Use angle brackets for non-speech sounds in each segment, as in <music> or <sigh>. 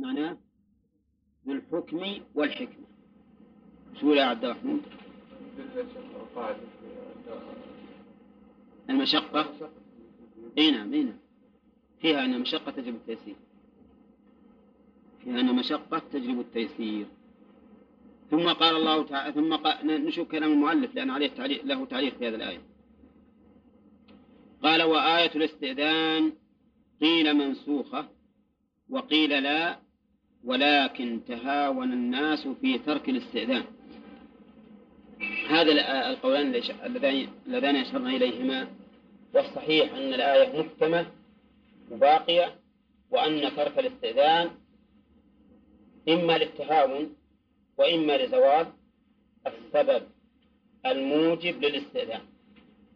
معناه ذو الحكم والحكمة. شو يا عبد الرحمن؟ المشقة؟ إي نعم إي نعم. فيها أن مشقة تجلب التيسير. فيها أن مشقة تجلب التيسير. ثم قال الله تعالى ثم قال نشوف كلام المؤلف لأن عليه تعليق له تعليق في هذه الآية. قال وآية الاستئذان قيل منسوخة وقيل لا ولكن تهاون الناس في ترك الاستئذان. هذا القولان اللذان أشرنا إليهما والصحيح أن الآية محكمة وباقية وأن ترك الاستئذان إما للتهاون وإما لزوال السبب الموجب للاستئذان.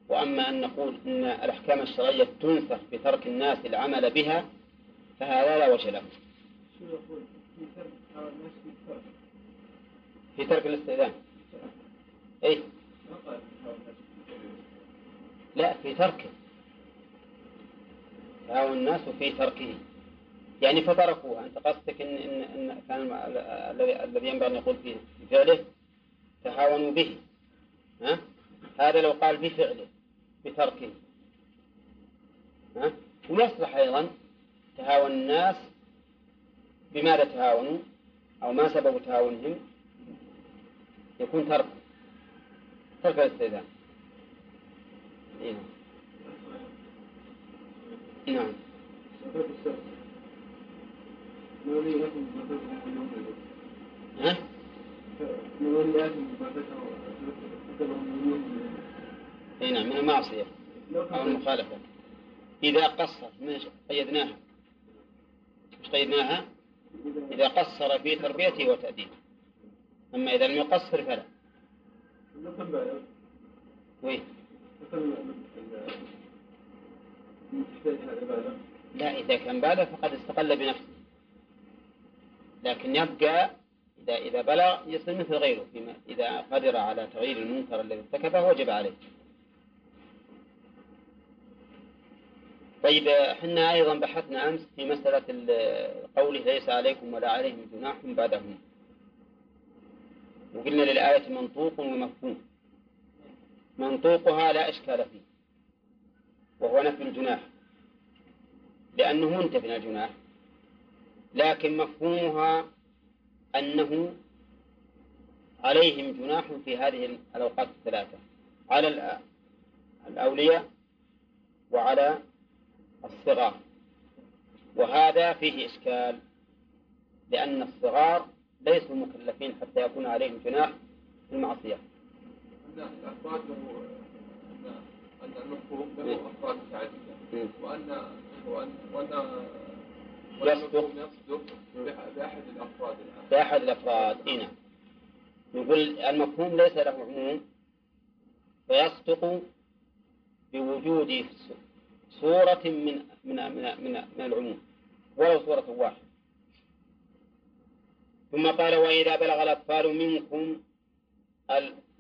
وأما أن نقول إن الأحكام الشرعية تنسخ بترك الناس العمل بها فهذا لا وجه له. في ترك الاستئذان. أي لا في تركه. تهاون الناس في تركه. يعني فتركوها أنت قصدك إن, إن, إن كان الذي ينبغي أن يقول في فعله تهاونوا به. ها؟ هذا لو قال بفعله بتركه. ها؟ ويصلح أيضا تهاون الناس بماذا تهاونوا؟ أو ما سبب تهاونهم يكون ترك ترك الاستئذان. إيه. نعم. ها؟ اي نعم من المعصية أو المخالفة. إذا قصر قيدناها. مش قيدناها؟ إذا قصر في تربيته وتأديبه. أما إذا لم يقصر فلا. وين؟ لا إذا كان بالغ فقد استقل بنفسه. لكن يبقى إذا إذا بلغ يصير مثل غيره. فيما إذا قدر على تغيير المنكر الذي ارتكبه وجب عليه. طيب إحنا أيضا بحثنا أمس في مسألة قوله ليس عليكم ولا عليهم جناح بعدهم. وقلنا للآية منطوق ومفهوم. منطوقها لا إشكال فيه وهو نفي الجناح لأنه منتف من الجناح لكن مفهومها أنه عليهم جناح في هذه الأوقات الثلاثة على الأولياء وعلى الصغار. وهذا فيه إشكال لأن الصغار ليسوا مكلفين حتى يكون عليهم جناح في المعصية. أن المفهوم له أفراد متعددة وأن وأن وأن يصدق. بأحد الأفراد بأحد الأفراد إيه نعم. يقول المفهوم ليس له عموم فيصدق بوجود صورة من من من من, العموم. ولو صورة واحدة. ثم قال وإذا بلغ الأطفال منكم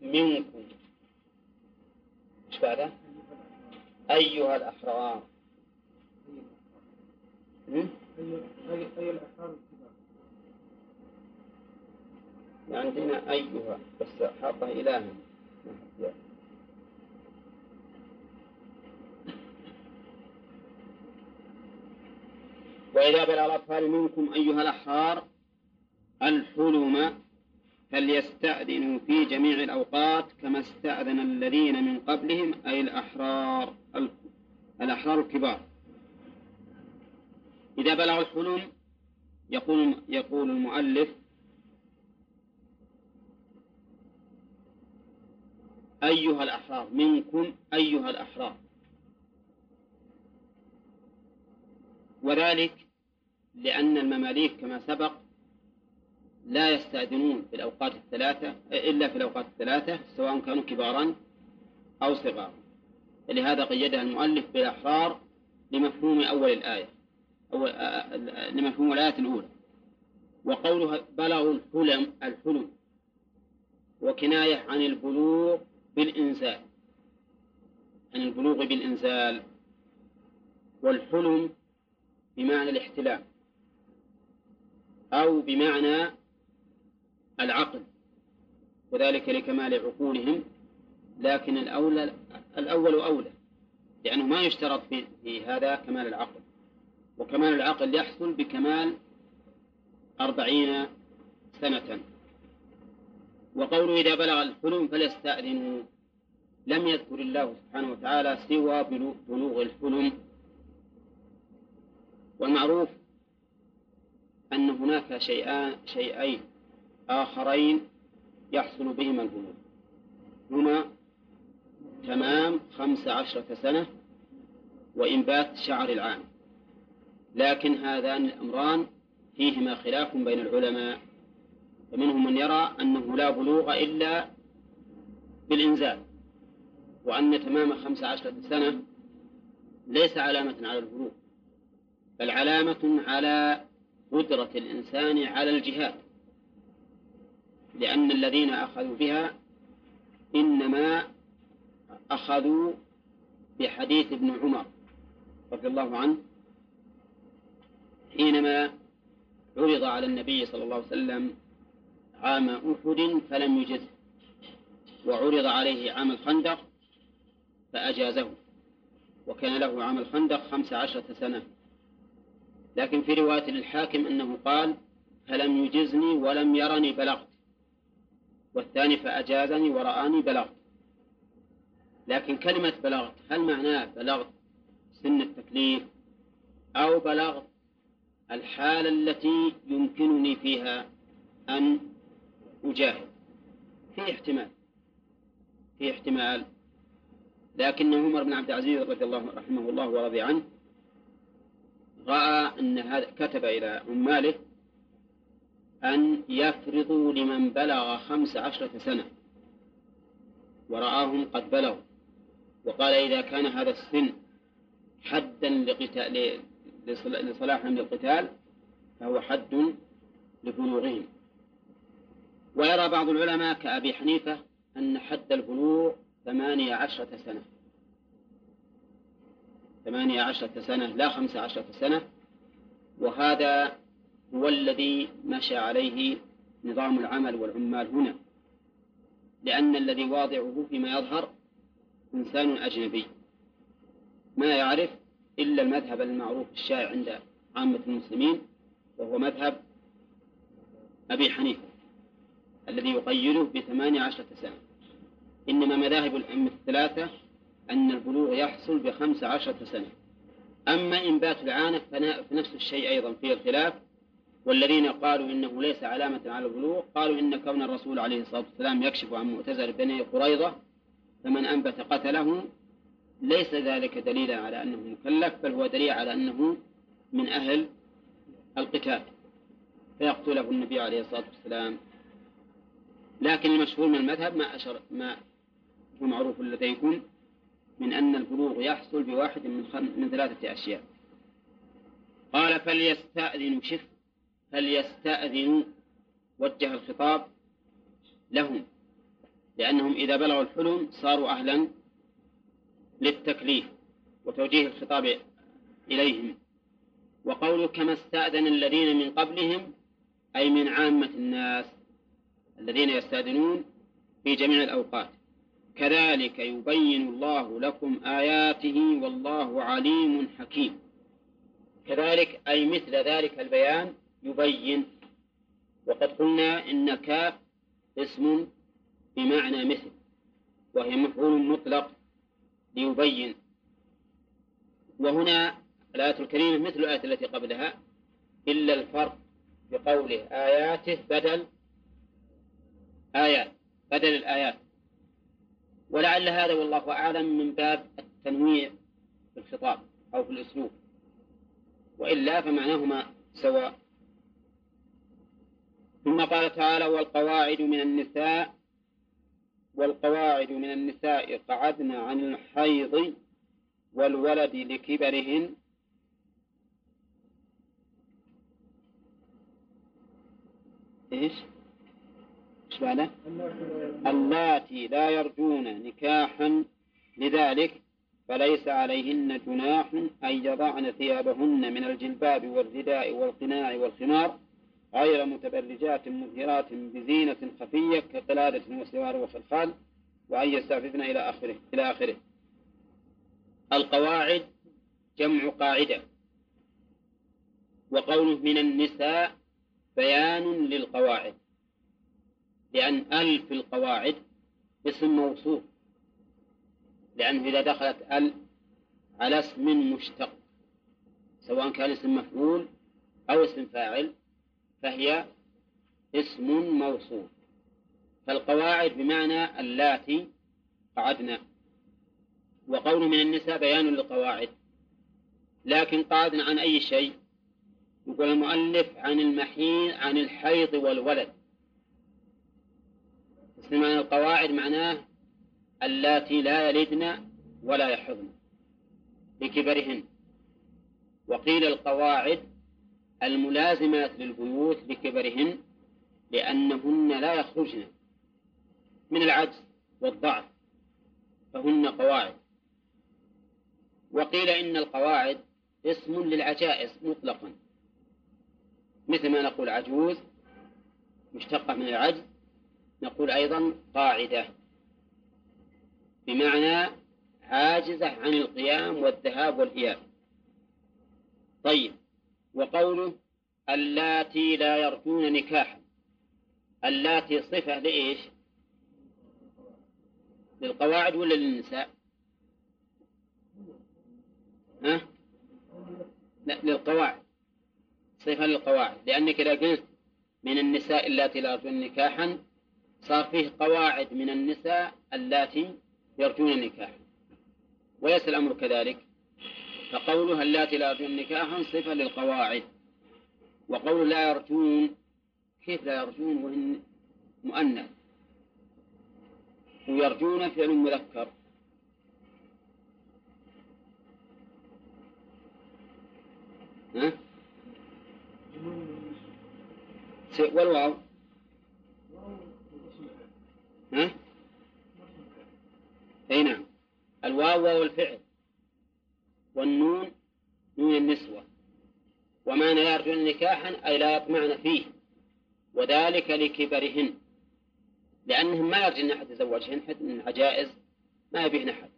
منكم. إيش بعده؟ أيها الأحرار. أي الأحرار عندنا أيها بس حاطه إلها وإذا بلغ الأطفال منكم أيها الأحرار الحلم فليستأذنوا في جميع الأوقات كما استأذن الذين من قبلهم أي الأحرار الأحرار الكبار. إذا بلغ الحلم يقول يقول المؤلف أيها الأحرار منكم أيها الأحرار. وذلك لأن المماليك كما سبق لا يستأذنون في الأوقات الثلاثة إلا في الأوقات الثلاثة سواء كانوا كبارا أو صغارا. لهذا قيدها المؤلف بالأحرار لمفهوم أول الآية أو لمفهوم الآية الأولى. وقوله بلغوا الحلم الحلم وكناية عن البلوغ بالإنزال عن البلوغ بالإنزال والحلم بمعنى الاحتلام أو بمعنى العقل وذلك لكمال عقولهم لكن الأولى الأول أولى لأنه ما يشترط في, هذا كمال العقل وكمال العقل يحصل بكمال أربعين سنة. وقوله إذا بلغ الحلم فليستأذنوا لم يذكر الله سبحانه وتعالى سوى بلوغ الحلم. والمعروف أن هناك شيئان شيئين آخرين يحصل بهما البلوغ هما تمام خمس عشرة سنة وإنبات شعر العام. لكن هذان الأمران فيهما خلاف بين العلماء فمنهم من يرى أنه لا بلوغ إلا بالإنزال وأن تمام خمس عشرة سنة ليس علامة على البلوغ بل علامة على قدرة الإنسان على الجهاد. لأن الذين أخذوا بها إنما أخذوا بحديث ابن عمر رضي الله عنه حينما عرض على النبي صلى الله عليه وسلم عام أحد فلم يجزه وعرض عليه عام الخندق فأجازه وكان له عام الخندق خمس عشرة سنة. لكن في رواية للحاكم أنه قال فلم يجزني ولم يرني بلغت. والثاني فأجازني ورآني بلغت. لكن كلمة بلغت هل معناه بلغت سن التكليف أو بلغت الحالة التي يمكنني فيها أن أجاهد؟ في احتمال في احتمال. لكن عمر بن عبد العزيز رضي الله رحمه الله ورضي عنه رأى أن هذا كتب إلى عماله أن يفرضوا لمن بلغ خمس عشرة سنة. ورآهم قد بلغوا. وقال إذا كان هذا السن حدا لقتال لصلاحهم للقتال فهو حد لبلوغهم ويرى بعض العلماء كأبي حنيفة أن حد البلوغ ثمانية عشرة سنة. ثمانية عشرة سنة لا خمسة عشرة سنة. وهذا هو الذي مشى عليه نظام العمل والعمال هنا. لأن الذي واضعه فيما يظهر إنسان أجنبي. ما يعرف إلا المذهب المعروف الشائع عند عامة المسلمين وهو مذهب أبي حنيفة الذي يقيده بثمانية عشرة سنة. إنما مذاهب الأئمة الثلاثة أن البلوغ يحصل بخمس عشرة سنة. أما إنبات العانة فنفس الشيء أيضا فيه الخلاف والذين قالوا إنه ليس علامة على البلوغ قالوا إن كون الرسول عليه الصلاة والسلام يكشف عن معتزل بني قريظة فمن أنبت قتله ليس ذلك دليلا على أنه مكلف بل هو دليل على أنه من أهل القتال. فيقتله النبي عليه الصلاة والسلام. لكن المشهور من المذهب ما أشر ما هو معروف لديكم من أن البلوغ يحصل بواحد من, خم... من ثلاثة أشياء. قال فليستأذنوا شف فليستأذنوا وجه الخطاب لهم لأنهم إذا بلغوا الحلم صاروا أهلا للتكليف وتوجيه الخطاب إليهم. وقوله كما استأذن الذين من قبلهم أي من عامة الناس الذين يستأذنون في جميع الأوقات. كذلك يبين الله لكم آياته والله عليم حكيم. كذلك أي مثل ذلك البيان يبين. وقد قلنا إن كاف اسم بمعنى مثل وهي مفعول مطلق ليبين. وهنا الآية الكريمة مثل الآية التي قبلها إلا الفرق بقوله آياته بدل آيات بدل الآيات. ولعل هذا والله أعلم من باب التنويع في الخطاب أو في الأسلوب. وإلا فمعناهما سواء. ثم قال تعالى والقواعد من النساء والقواعد من النساء قعدن عن الحيض والولد لكبرهن. إيش؟ إيش بعده؟ اللاتي لا يرجون نكاحا لذلك فليس عليهن جناح أن يضعن ثيابهن من الجلباب والرداء والقناع والخمار غير متبرجات مظهرات بزينة خفية كقلادة وسوار وخلخال وأن يستعففن إلى آخره إلى آخره. القواعد جمع قاعدة. وقوله من النساء بيان للقواعد. لأن أل في القواعد اسم موصوف لأنه إذا دخلت أل على اسم مشتق سواء كان اسم مفعول أو اسم فاعل فهي اسم موصوف فالقواعد بمعنى اللاتي قعدنا. وقول من النساء بيان للقواعد. لكن قعدنا عن أي شيء؟ يقول المؤلف عن المحيط عن الحيض والولد. معنى القواعد معناه اللاتي لا يلدن ولا يحضن. لكبرهن. وقيل القواعد الملازمات للبيوت لكبرهن لأنهن لا يخرجن. من العجز والضعف فهن قواعد. وقيل إن القواعد اسم للعجائز مطلقا. مثل ما نقول عجوز مشتقة من العجز نقول أيضا قاعدة بمعنى عاجزة عن القيام والذهاب والإياب. طيب وقوله اللاتي لا يرجون نكاحا اللاتي صفة لإيش؟ للقواعد ولا للنساء؟ ها؟ لا للقواعد. صفة للقواعد لأنك إذا قلت من النساء اللاتي لا يرجون نكاحا صار فيه قواعد من النساء اللاتي يرجون النكاح وليس الأمر كذلك؟ فقولها اللاتي لا يرجون نكاحا صفة للقواعد وقول لا يرجون كيف لا يرجون وهن مؤنث؟ ويرجون فعل مذكر. ها؟ والواو؟ ها؟ أي نعم. الواو واو الفعل. والنون نون النسوة. وما لا يرجون نكاحا أي لا يطمعن فيه. وذلك لكبرهن. لأنهم ما يرجون أحد يتزوجهن حد من عجائز ما يبيهن أحد.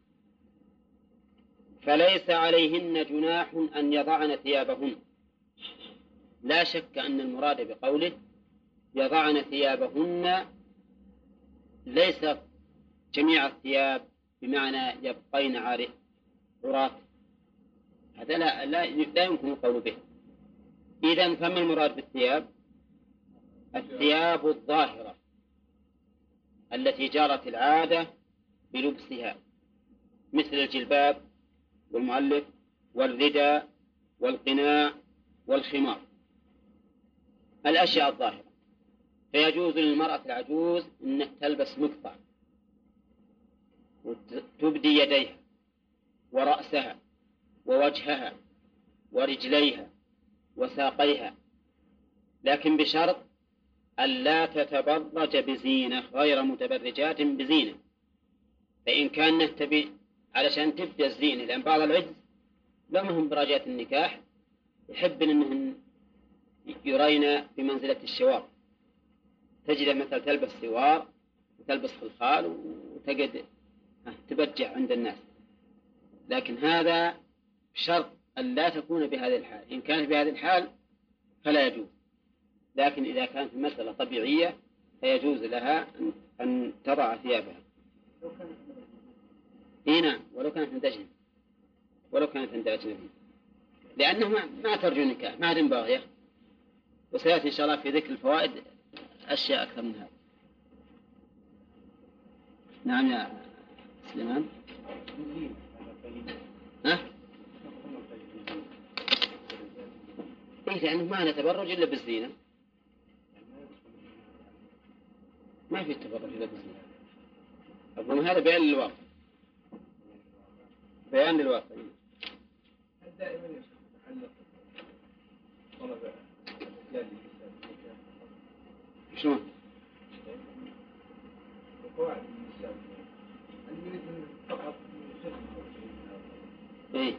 فليس عليهن جناح أن يضعن ثيابهن. لا شك أن المراد بقوله يضعن ثيابهن ليس جميع الثياب بمعنى يبقين عراة هذا لا, لا, لا يمكن القول به. إذا فما المراد بالثياب؟ الثياب الظاهرة التي جرت العادة بلبسها مثل الجلباب والمؤلف والرداء والقناع والخمار. الأشياء الظاهرة. فيجوز للمرأة العجوز أن تلبس مقطع وتبدي يديها ورأسها ووجهها ورجليها وساقيها لكن بشرط ألا تتبرج بزينة غير متبرجات بزينة. فإن كان تبي علشان تبدأ الزينة لأن بعض العجز لم هم براجات النكاح يحب أنهن يرين بمنزلة الشوار تجد مثلا تلبس سوار وتلبس خلخال وتجد تبجع عند الناس. لكن هذا شرط أن لا تكون بهذه الحال. إن كانت بهذه الحال فلا يجوز. لكن إذا كانت المسألة طبيعية فيجوز لها أن تضع ثيابها. إي نعم ولو كانت عند أجنبي ولو كانت عند أجنبي لأنه ما, ترجو النكاح ما عاد باغية وسيأتي إن شاء الله في ذكر الفوائد أشياء أكثر من هذا. نعم يا سليمان؟ ها؟ إيه لأنه ما نتبرج إلا بالزينة. ما في التبرج إلا بالزينة. أقول هذا بيان للواقع. بيان للواقع دائما يتعلق طلب شلون؟ إيه؟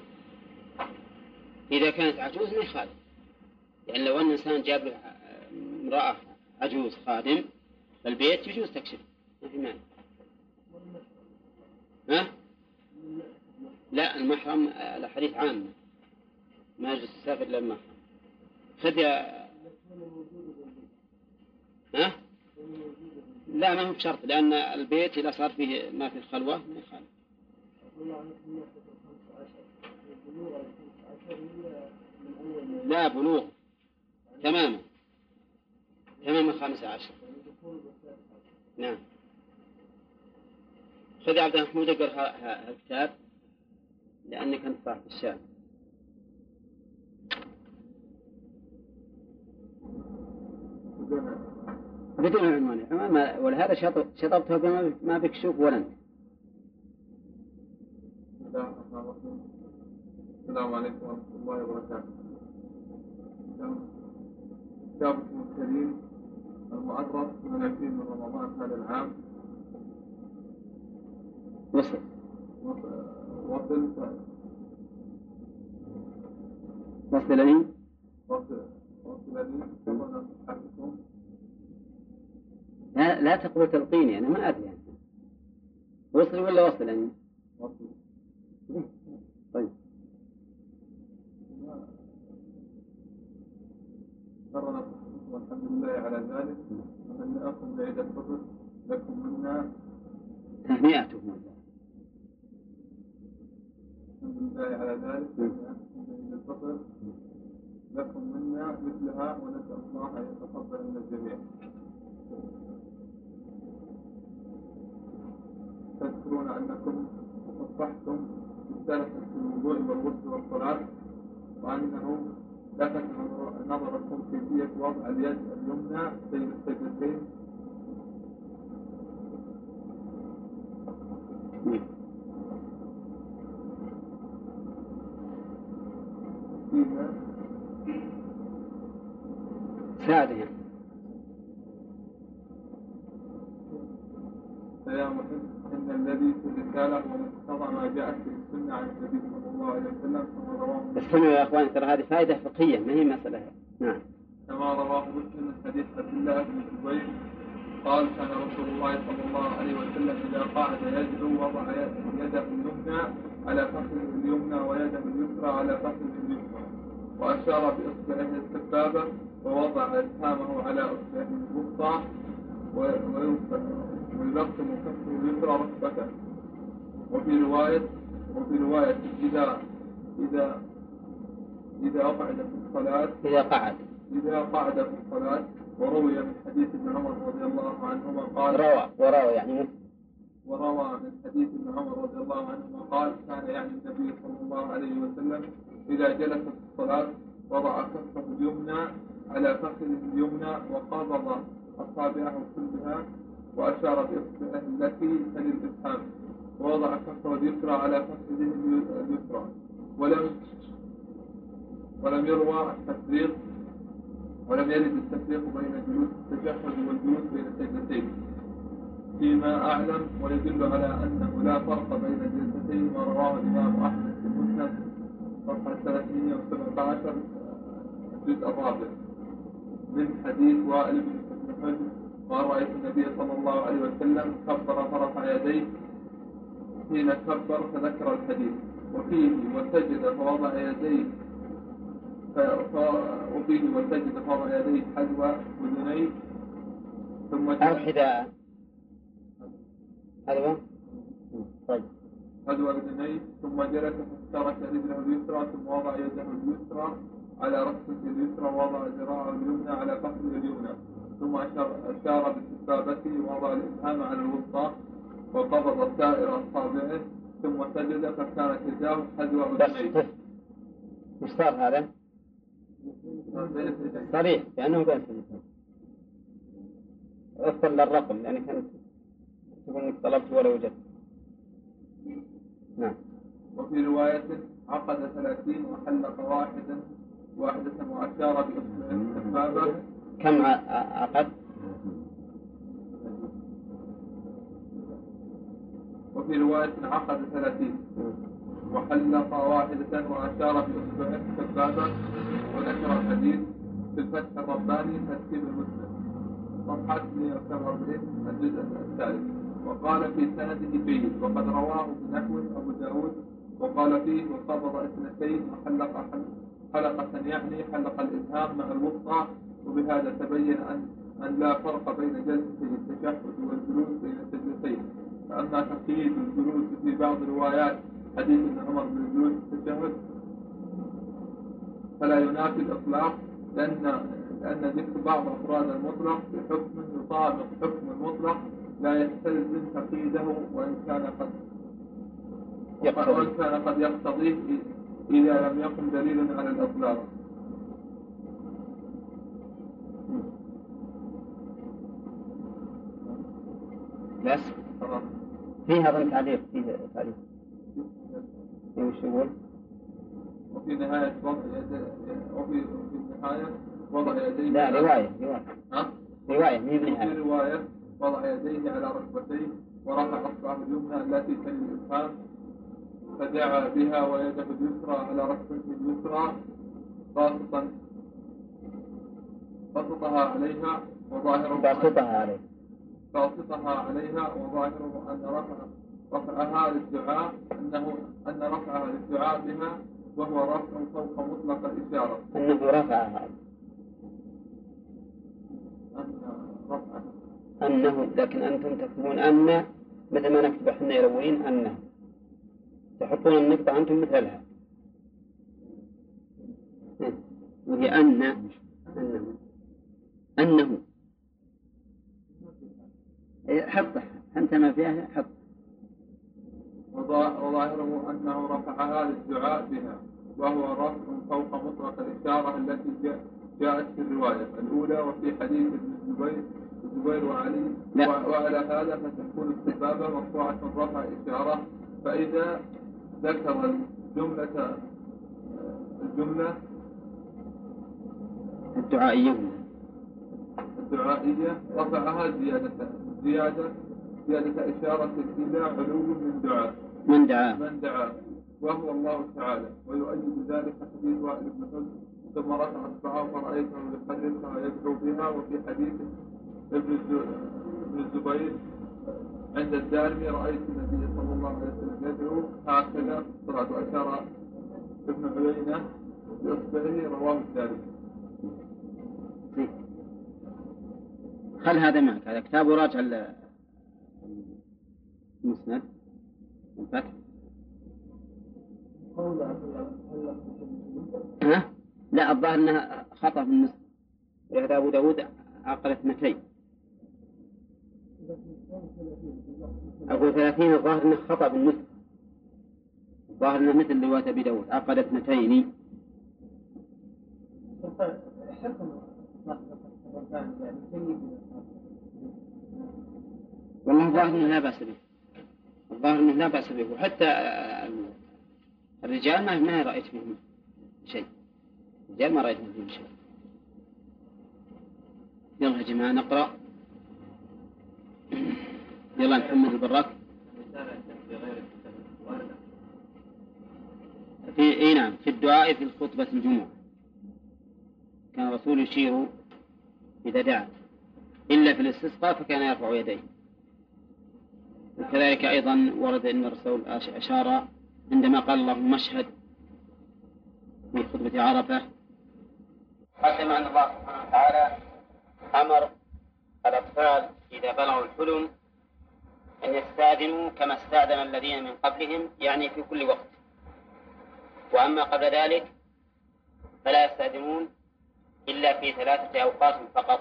إذا كانت عجوز ما يخالف يعني لو أن إنسان جاب له امرأة عجوز خادم البيت يجوز تكشف ما في مانع ها؟ لا المحرم الحديث عام ما يجوز تسافر إلا المحرم خذ يا ها؟ لا ما هو بشرط لأن البيت إذا صار فيه ما في خلوة ما يخالف لا بلوغ. تماما. تمام الخامسة عشر. نعم. خذ عبد المحمود اقرا الكتاب لأنك أنت صاحب الشام بدون عنوان عنوان ولهذا شطبته ما بك شوف ولا انت. السلام عليكم ورحمة الله وبركاته. كتابكم الكريم المعرف من العشرين من رمضان هذا العام. وصل. وصل. وصلني وصل وصلني صحتكم لا لا تقول تلقيني أنا ما أدري يعني. وصل ولا؟ وصل طيب قرنا والحمد لله على ذلك وهنئكم بعيد الفطر لكم منا تهنئتكم الحمد لله على ذلك وهنئكم بعيد الفطر لكم منا مثلها ونسأل الله أن يتقبل من الجميع تذكرون أنكم صفحتم رسالة في الوضوء والغسل والصلاة وأنه لفت نظركم كيفية وضع اليد اليمنى بين السجدتين ساعدها هو مقتضى ما جاءت في السنة عن النبي صلى الله عليه وسلم كما رواه يا إخوان ترى هذه فائدة فقهية ما هي مسألة. نعم. كما رواه مسلم من حديث عبد الله بن الزبير قال كان رسول الله صلى الله عليه وسلم إذا قعد يدعو وضع يده اليمنى على فخذه اليمنى ويده اليسرى على فخذه اليسرى وأشار بإصبعه السبابه ووضع أسهامه على إصبعه الوسطى ويلقم كفه اليسرى ركبته. وفي رواية وفي رواية إذا إذا إذا قعد في الصلاة. إذا قعد. إذا قعد في الصلاة. وروي من حديث ابن عمر رضي الله عنهما قال روى وروى يعني وروى من حديث ابن عمر رضي الله عنهما قال كان يعني النبي صلى الله عليه وسلم إذا جلس في الصلاة وضع كفه اليمنى على فخذه اليمنى وقبض أصابعه كلها وأشار بإصبعه التي تلي الإبهام. ووضع كفه اليسرى على فخذه اليسرى. ولم ولم يروى التفريق ولم يرد التفريق بين جلوس التشهد والجلوس بين السجدتين. فيما أعلم ويدل على أنه لا فرق بين الجلستين ما رواه الإمام أحمد في المسند صفحة 317 الجزء الرابع. من حديث وائل بن حجر قال رأيت النبي صلى الله عليه وسلم كبر فرفع يديه حين كبر فذكر الحديث. وفيه وسجد فوضع يديه. وفيه وسجد فوضع يديه حذو اذنيه ثم أو حذاء. هذا طيب. حذو اذنيه ثم جلس فافترك رجله اليسرى ثم وضع يده اليسرى على رأسه اليسرى ووضع ذراعه اليمنى على فخذه اليمنى. ثم أشار, أشار بسبابته ووضع الإبهام على الوسطى. وقبض سائر أصابعه ثم سجد فكانت يداه حذو أذنيه. وش صار هذا؟ صريح لأنه سجدتين. اذكر للرقم لأنك كنت تقول إنك طلبت ولا وجدت. نعم. وفي رواية عقد ثلاثين وحلق واحدا واحدة وأشار بإصبعه السبابة كم عقد؟ وفي رواية عقد ثلاثين. وحلق واحدة وأشار بإصبعه السبابة وذكر الحديث في الفتح الرباني ترتيب المسلم صفحات 147 الجزء الثالث. وقال في سنده جيد وقد رواه بنحو أبو داود وقال فيه وقبض اثنتين وحلق حلقة يعني حلق الإبهام مع الوسطى. وبهذا تبين أن أن لا فرق بين جلسة التشهد والجلوس بين السجدتين فأما تقييد الجلوس في بعض روايات حديث ابن عمر بالجلوس في التشهد فلا ينافي الإطلاق لأن لأن ذكر بعض أفراد المطلق بحكم يطابق حكم المطلق لا يستلزم تقييده وإن كان قد وإن كان قد يقتضيه إذا لم يكن دليل على الإطلاق. بس فيها ظن تعليق فيها تعليق وش يقول؟ وفي نهاية وضع وفي في النهاية وضع يديه لا رواية رواية ها؟ رواية مين في بنهاية رواية وضع يديه على ركبتيه ورفع أصبعه اليمنى التي تلي الإبهام فدعا بها ويده اليسرى على ركبته اليسرى باسطا بسطها عليها وظاهره باسطها عليه باسطها عليها وظاهره أن رفع رفعها للدعاء أنه أن رفعها للدعاء بها وهو رفع فوق مطلق الإشارة أنه رفعها. أن رفعها. أنه لكن أنتم تكتبون أن مثل ما نكتب إحنا يلوين أنه تحطون النقطة أنتم مثلها. وهي أن. أنه. أنه. إيه، حطها أنت ما فيها حط. وظا- وظاهره أنه رفعها للدعاء بها وهو رفع فوق مطلق الإشارة التي جاء- جاءت في الرواية. الأولى وفي حديث ابن الزبير الزبير وعلي. لا. وعلى هذا فتكون السبابة مرفوعة رفع إشارة. فإذا ذكر الجملة الجملة الدعائية. الدعائية رفعها زيادة. زيادة زيادة إشارة إلى علو من دعاء. من دعا من دعا وهو الله تعالى. ويؤيد ذلك حديث وائل بن حجر ثم رفع أصبعه فرأيته يحركها ويدعو بها وفي حديث ابن الز- ابن الزبير عند الدارمي رأيت النبي صلى الله عليه وسلم يدعو هكذا. في الصلاة وأشار ابن عيينة بإصبعه رواه الدارمي. خل هذا معك هذا كتاب وراجع ال- المسند. الفتح ها؟ لا الظاهر إنها خطأ في النسخ. ولهذا أبو داود عقل اثنتين أقول ثلاثين الظاهر انه خطأ بالنسخ الظاهر انه مثل رواية أبي داود عقد اثنتين والله الظاهر إنه لا بأس به. الظاهر إنه لا بأس به. وحتى الرجال ما ما رأيت فيهم شيء. الرجال ما رأيت فيهم شيء. يلا يا جماعة نقرأ. يلا محمد البراك. في إي نعم في الدعاء في الخطبة الجمعة. كان الرسول يشير إذا دعا. إلا في الاستسقاء فكان يرفع يديه. وكذلك أيضا ورد أن الرسول أش- أشار عندما قال اللهم اشهد في خطبة عرفة. قدم أن الله سبحانه وتعالى أمر الأطفال إذا بلغوا الحلم أن يستأذنوا كما استأذن الذين من قبلهم يعني في كل وقت. وأما قبل ذلك فلا يستأذنون إلا في ثلاثة أوقات فقط.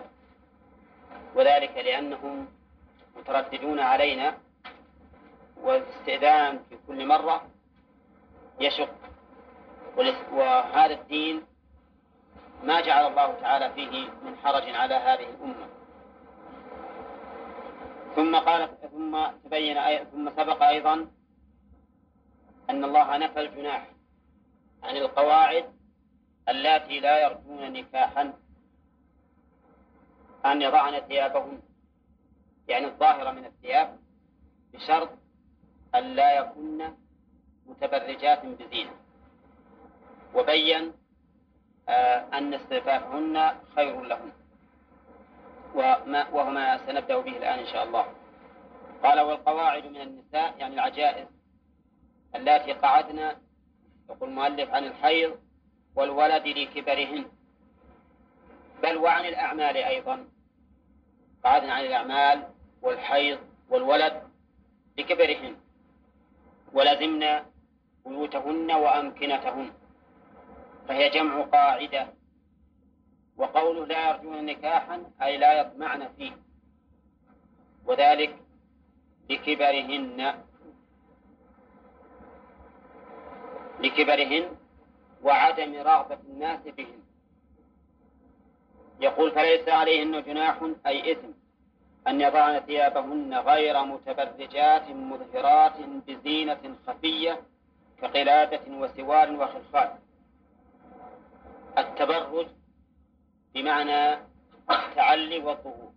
وذلك لأنهم مترددون علينا والاستئذان في كل مرة يشق. وهذا الدين ما جعل الله تعالى فيه من حرج على هذه الأمة. ثم قال ثم تبين ثم سبق أيضا أن الله نفى الجناح عن القواعد اللاتي لا يرجون نكاحا أن يضعن ثيابهن يعني الظاهرة من الثياب بشرط أن لا يكن متبرجات بزينة. وبين آه، أن استعفافهن خير لهن. وما وهو ما سنبدأ به الآن إن شاء الله. قال والقواعد من النساء يعني العجائز اللاتي قعدنا يقول المؤلف عن الحيض والولد لكبرهن. بل وعن الأعمال أيضا. قعدنا عن الأعمال والحيض والولد لكبرهن. ولزمنا بيوتهن وأمكنتهن. فهي جمع قاعدة. وقوله لا يرجون نكاحا أي لا يطمعن فيه. وذلك لكبرهن. لكبرهن وعدم رغبة الناس بهن. يقول فليس عليهن جناح أي إثم. أن يضعن ثيابهن غير متبرجات مظهرات بزينة خفية كقلادة وسوار وخلخال التبرج بمعنى التعلي والظهور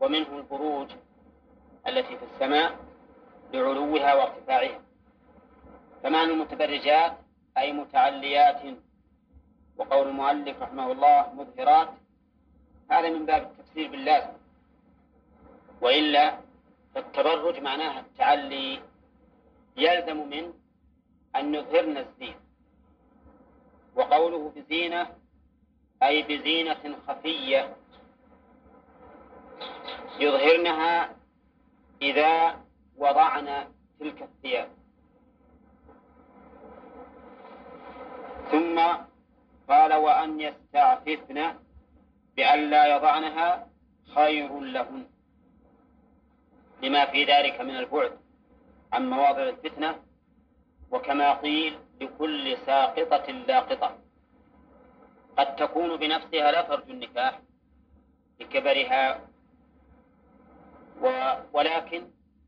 ومنه البروج التي في السماء لعلوها وارتفاعها. فمعنى المتبرجات أي متعليات وقول المؤلف رحمه الله مظهرات هذا من باب التفسير باللازم. وإلا فالتبرج معناها التعلي يلزم من أن يظهرن الزين. وقوله بزينة أي بزينة خفية يظهرنها إذا وضعن تلك الثياب. ثم قال وأن يستعففن بأن لا يضعنها خير لهن. لما في ذلك من البعد عن مواضع الفتنة وكما قيل لكل ساقطة لاقطة. قد تكون بنفسها لا ترجو النكاح لكبرها و ولكن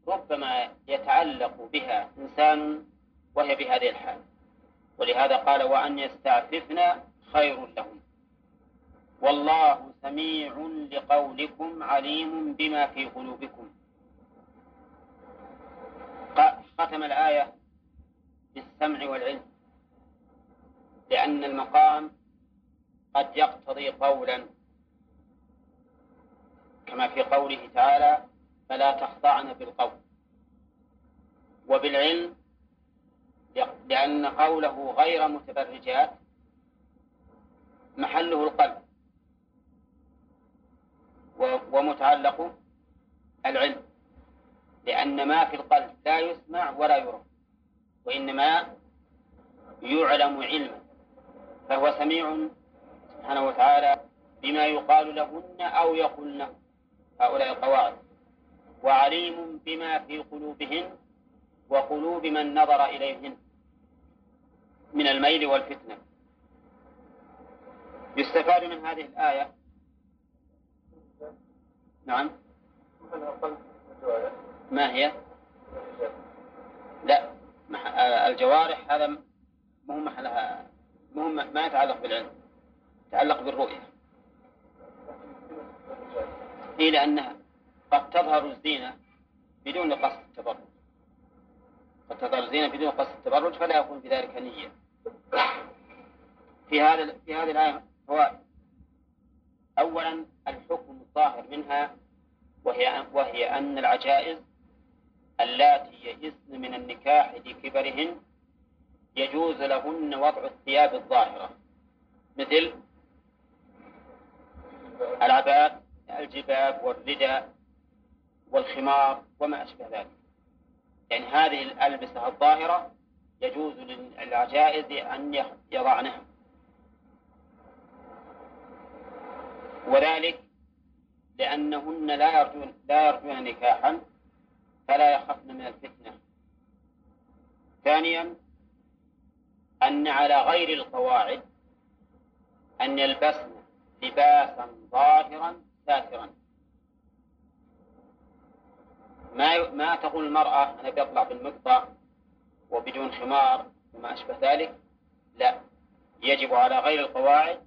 ربما يتعلق بها إنسان وهي بهذه الحال. ولهذا قال وأن يستعففن خير لهم. والله سميع لقولكم عليم بما في قلوبكم. ختم الآية بالسمع والعلم لأن المقام قد يقتضي قولا. كما في قوله تعالى فلا تخضعن بالقول وبالعلم لأن قوله غير متبرجات محله القلب ومتعلق العلم. لأن ما في القلب لا يسمع ولا يرى وإنما يعلم علما فهو سميع سبحانه وتعالى بما يقال لهن أو يقولن هؤلاء القواعد وعليم بما في قلوبهن وقلوب من نظر إليهن من الميل والفتنة. يستفاد من هذه الآية؟ نعم. ما هي؟ لا الجوارح هذا مو محلها مو ما يتعلق بالعلم يتعلق بالرؤية. إلى لأنها قد تظهر الزينة بدون قصد التبرج. قد تظهر الزينة بدون قصد التبرج فلا يكون بذلك نية. في هذا في هذه الآية هو أولا الحكم الظاهر منها وهي وهي أن العجائز اللاتي يئسن من النكاح لكبرهن يجوز لهن وضع الثياب الظاهرة. مثل العباد الجباب والرداء والخمار وما أشبه ذلك. يعني هذه الألبسة الظاهرة يجوز للعجائز أن يضعنها. وذلك لأنهن لا يرجون لا يرجون نكاحا فلا يخفن من الفتنة. ثانيا أن على غير القواعد أن يلبسن لباسا ظاهرا ساترا. ما ما تقول المرأة أنا بيطلع بالمقطع وبدون خمار وما أشبه ذلك؟ لا. يجب على غير القواعد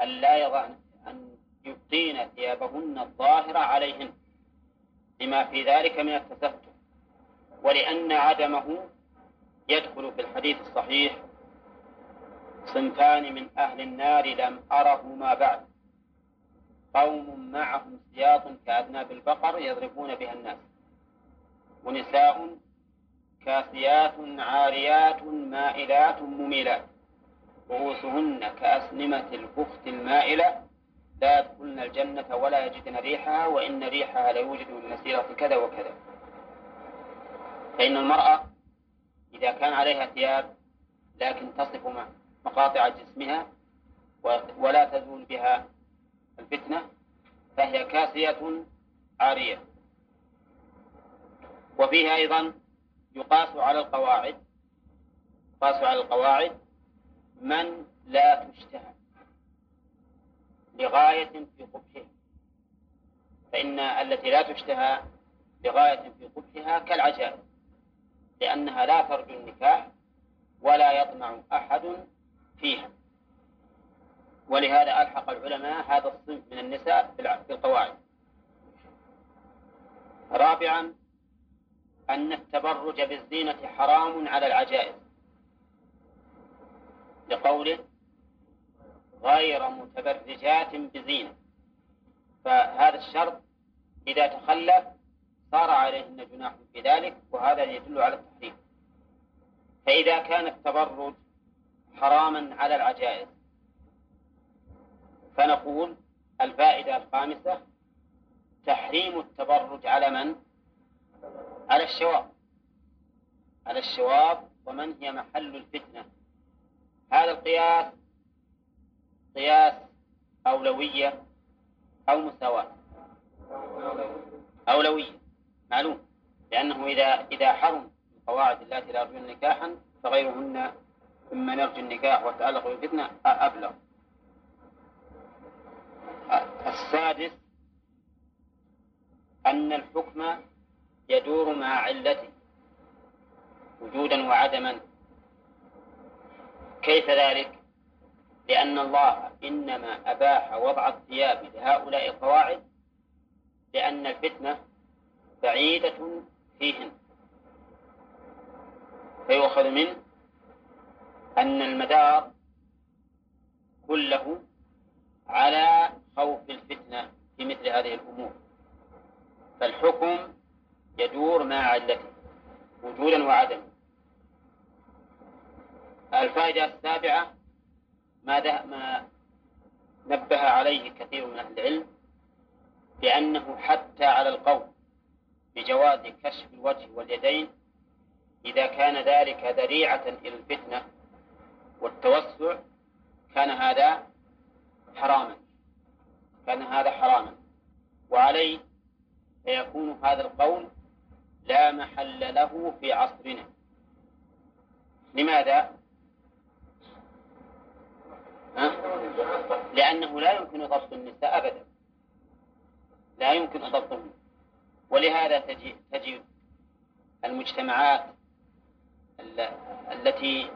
أن لا يضعن أن يبقين ثيابهن الظاهرة عليهن. لما في ذلك من التستر ولأن عدمه يدخل في الحديث الصحيح صنفان من أهل النار لم أرهما بعد. قوم معهم سياط كأذناب البقر يضربون بها الناس ونساء كاسيات عاريات مائلات مميلات رؤوسهن كأسنمة البخت المائلة لا يدخلن الجنة ولا يجدن ريحها وإن ريحها ليوجد من مسيرة كذا وكذا. فإن المرأة إذا كان عليها ثياب لكن تصف مقاطع جسمها ولا تزول بها الفتنة فهي كاسية عارية. وفيها أيضا يقاس على القواعد يقاس على القواعد من لا تشتهى. لغاية في قبحها. فإن التي لا تشتهى لغاية في قبحها كالعجائز لأنها لا ترجو النكاح ولا يطمع أحد فيها. ولهذا ألحق العلماء هذا الصنف من النساء في القواعد. رابعا أن التبرج بالزينة حرام على العجائز لقوله غير متبرجات بزينة. فهذا الشرط إذا تخلف صار عليهن جناح في ذلك وهذا يدل على التحريم. فإذا كان التبرج حراما على العجائز فنقول الفائدة الخامسة تحريم التبرج على من؟ على الشواب. على الشواب ومن هي محل الفتنة؟ هذا القياس قياس أولوية أو مساواة أولوية. معلوم. لأنه إذا إذا حرم القواعد التي لا يرجون نكاحا فغيرهن ممن يرجو النكاح والتعلق بالفتنة أبلغ. السادس أن الحكم يدور مع علته وجودا وعدما. كيف ذلك؟ لأن الله إنما أباح وضع الثياب لهؤلاء القواعد لأن الفتنة بعيدة فيهن فيؤخذ منه أن المدار كله على خوف الفتنة في مثل هذه الأمور. فالحكم يدور مع علته وجودا وعدما. الفائدة السابعة ما ما نبه عليه كثير من أهل العلم بأنه حتى على القول بجواز كشف الوجه واليدين إذا كان ذلك ذريعة إلى الفتنة والتوسع كان هذا حراما. كان هذا حراما. وعليه فيكون هذا القول لا محل له في عصرنا. لماذا؟ لأنه لا يمكن ضبط النساء أبدا. لا يمكن ضبطهن. ولهذا تجي المجتمعات التي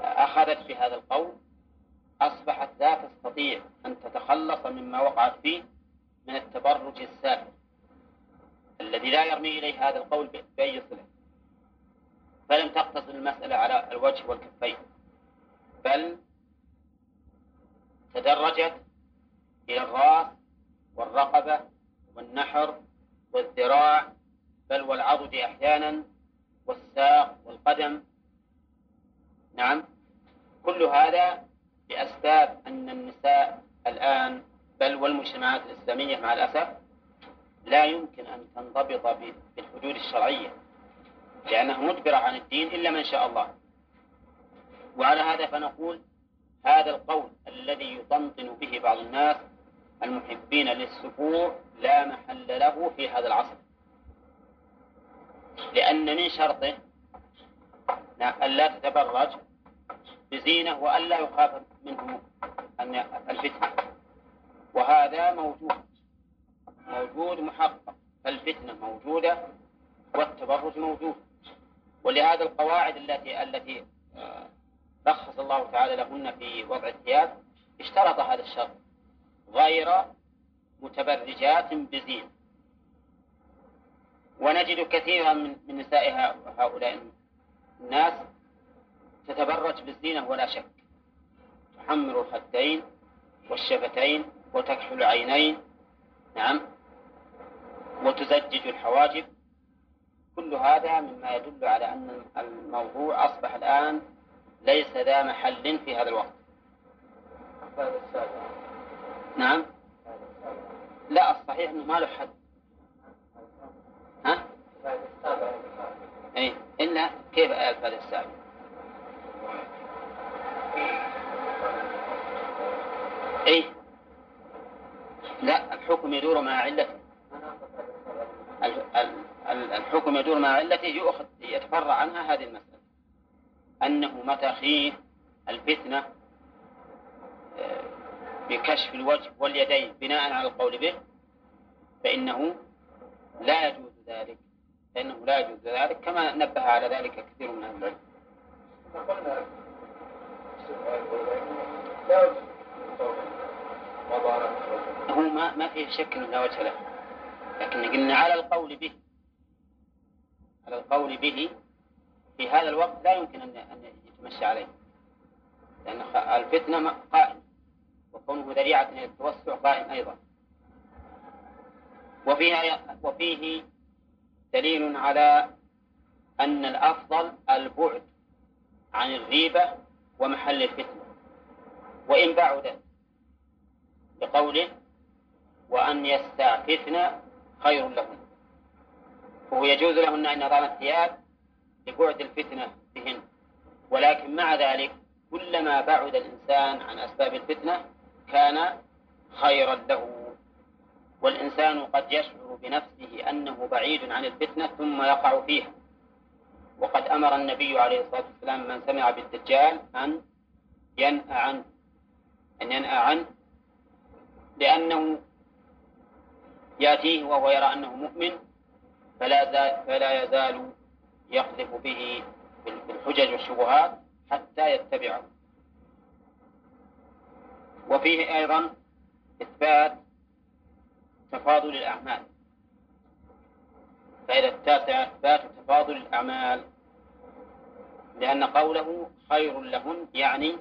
أخذت بهذا القول أصبحت لا تستطيع أن تتخلص مما وقعت فيه من التبرج السافر الذي لا يرمي إليه هذا القول بأي صلة. فلم تقتصر المسألة على الوجه والكفين. بل تدرجت إلى الرأس والرقبة والنحر والذراع بل والعضد أحيانا والساق والقدم. نعم. كل هذا لأسباب أن النساء الآن بل والمجتمعات الإسلامية مع الأسف لا يمكن أن تنضبط بالحدود الشرعية لأنها مجبرة عن الدين إلا من شاء الله. وعلى هذا فنقول هذا القول الذي يطنطن به بعض الناس المحبين للسفور لا محل له في هذا العصر. لأن من شرطه أن لا تتبرج بزينة وأن لا يخاف منه أن الفتنة. وهذا موجود موجود محقق. فالفتنة موجودة والتبرج موجود. ولهذا القواعد التي التي رخص الله تعالى لهن في وضع الثياب اشترط هذا الشرط غير متبرجات بزين. ونجد كثيرا من نساء هؤلاء الناس تتبرج بالزينة ولا شك. تحمر الخدين والشفتين وتكحل العينين نعم وتزجج الحواجب. كل هذا مما يدل على أن الموضوع أصبح الآن ليس ذا محل في هذا الوقت. نعم. لا الصحيح أنه ما له حد. ها؟ أي إلا كيف الفائدة السابع؟ أي لا الحكم يدور مع علته. الحكم يدور مع علته يؤخذ يتفرع عنها هذه المسألة. أنه متى خيف الفتنة آه، بكشف الوجه واليدين بناء على القول به فإنه لا يجوز ذلك فإنه لا يجوز ذلك كما نبه على ذلك كثير من أهل العلم. هو ما ما فيه شك انه لا وجه له لكن قلنا على القول به على القول به في هذا الوقت لا يمكن ان أن يتمشى عليه. لأن الفتنة قائم وكونه ذريعة إلى التوسع قائم أيضا. وفيها وفيه دليل على أن الأفضل البعد عن الريبه ومحل الفتنة. وإن بعدت بقوله وأن يستعففن خير لهن. وهو يجوز لهن أن يضعن الثياب لبعد الفتنة بهن. ولكن مع ذلك كلما بعد الإنسان عن أسباب الفتنة كان خيرا له. والإنسان قد يشعر بنفسه أنه بعيد عن الفتنة ثم يقع فيها. وقد أمر النبي عليه الصلاة والسلام من سمع بالدجال أن ينأى عنه. أن ينأى عنه. لأنه يأتيه وهو يرى أنه مؤمن فلا فلا يزال يقذف به بالحجج والشبهات حتى يتبعه. وفيه أيضا إثبات تفاضل الأعمال. فإذا التاسع إثبات تفاضل الأعمال لأن قوله خير لهن يعني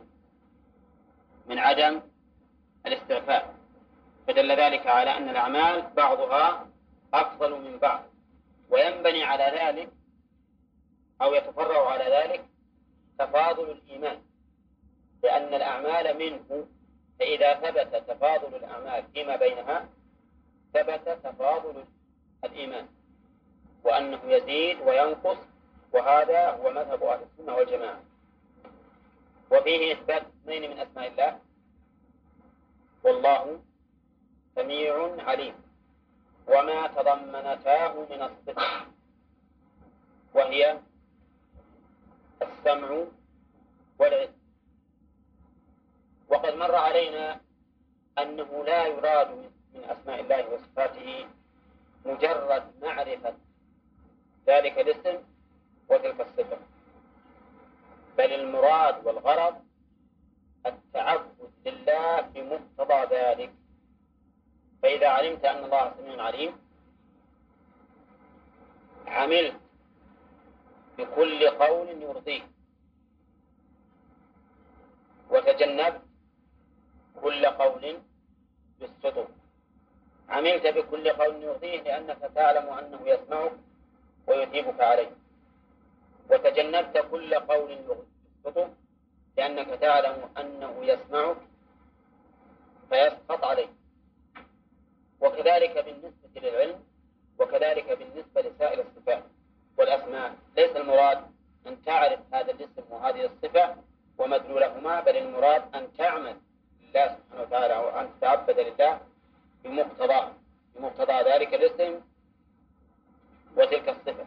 من عدم الاستعفاف فدل ذلك على أن الأعمال بعضها أفضل من بعض وينبني على ذلك أو يتفرع على ذلك تفاضل الإيمان لأن الأعمال منه فإذا ثبت تفاضل الأعمال فيما بينها ثبت تفاضل الإيمان وأنه يزيد وينقص وهذا هو مذهب أهل السنة والجماعة. وفيه إثبات اثنين من أسماء الله. والله سميع عليم. وما تضمنتاه من الصفة. وهي السمع والعلم. وقد مر علينا أنه لا يراد من أسماء الله وصفاته مجرد معرفة ذلك الاسم وتلك الصفة بل المراد والغرض التعبد لله بمقتضى ذلك. فإذا علمت أن الله سميع عليم عملت بكل قول يرضيه وتجنبت كل قول يسقطه عملت بكل قول يرضيه لأنك تعلم أنه يسمعك ويثيبك عليه وتجنبت كل قول يسقطه لأنك تعلم أنه يسمعك فيسقط عليه وكذلك بالنسبة للعلم وكذلك بالنسبة لسائر الصفات. والأسماء ليس المراد أن تعرف هذا الاسم وهذه الصفة ومدلولهما بل المراد أن تعمل لله سبحانه وتعالى وأن تتعبد لله بمقتضاه بمقتضى ذلك الاسم وتلك الصفة.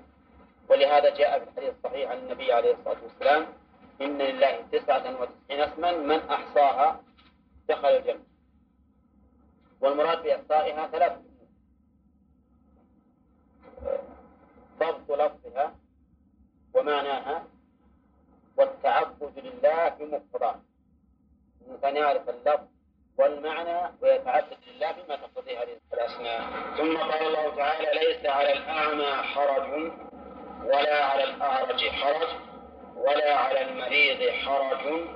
ولهذا جاء في الحديث الصحيح عن النبي عليه الصلاة والسلام إن لله تسعة وتسعين اسما من أحصاها دخل الجنة. والمراد بإحصائها ثلاث ضبط لفظها ومعناها والتعبد لله بمقتضاه الإنسان يعرف اللفظ والمعنى ويتعبد لله بما تقتضيه هذه الأسماء ثم قال الله تعالى ليس على الأعمى حرج ولا على الأعرج حرج ولا على المريض حرج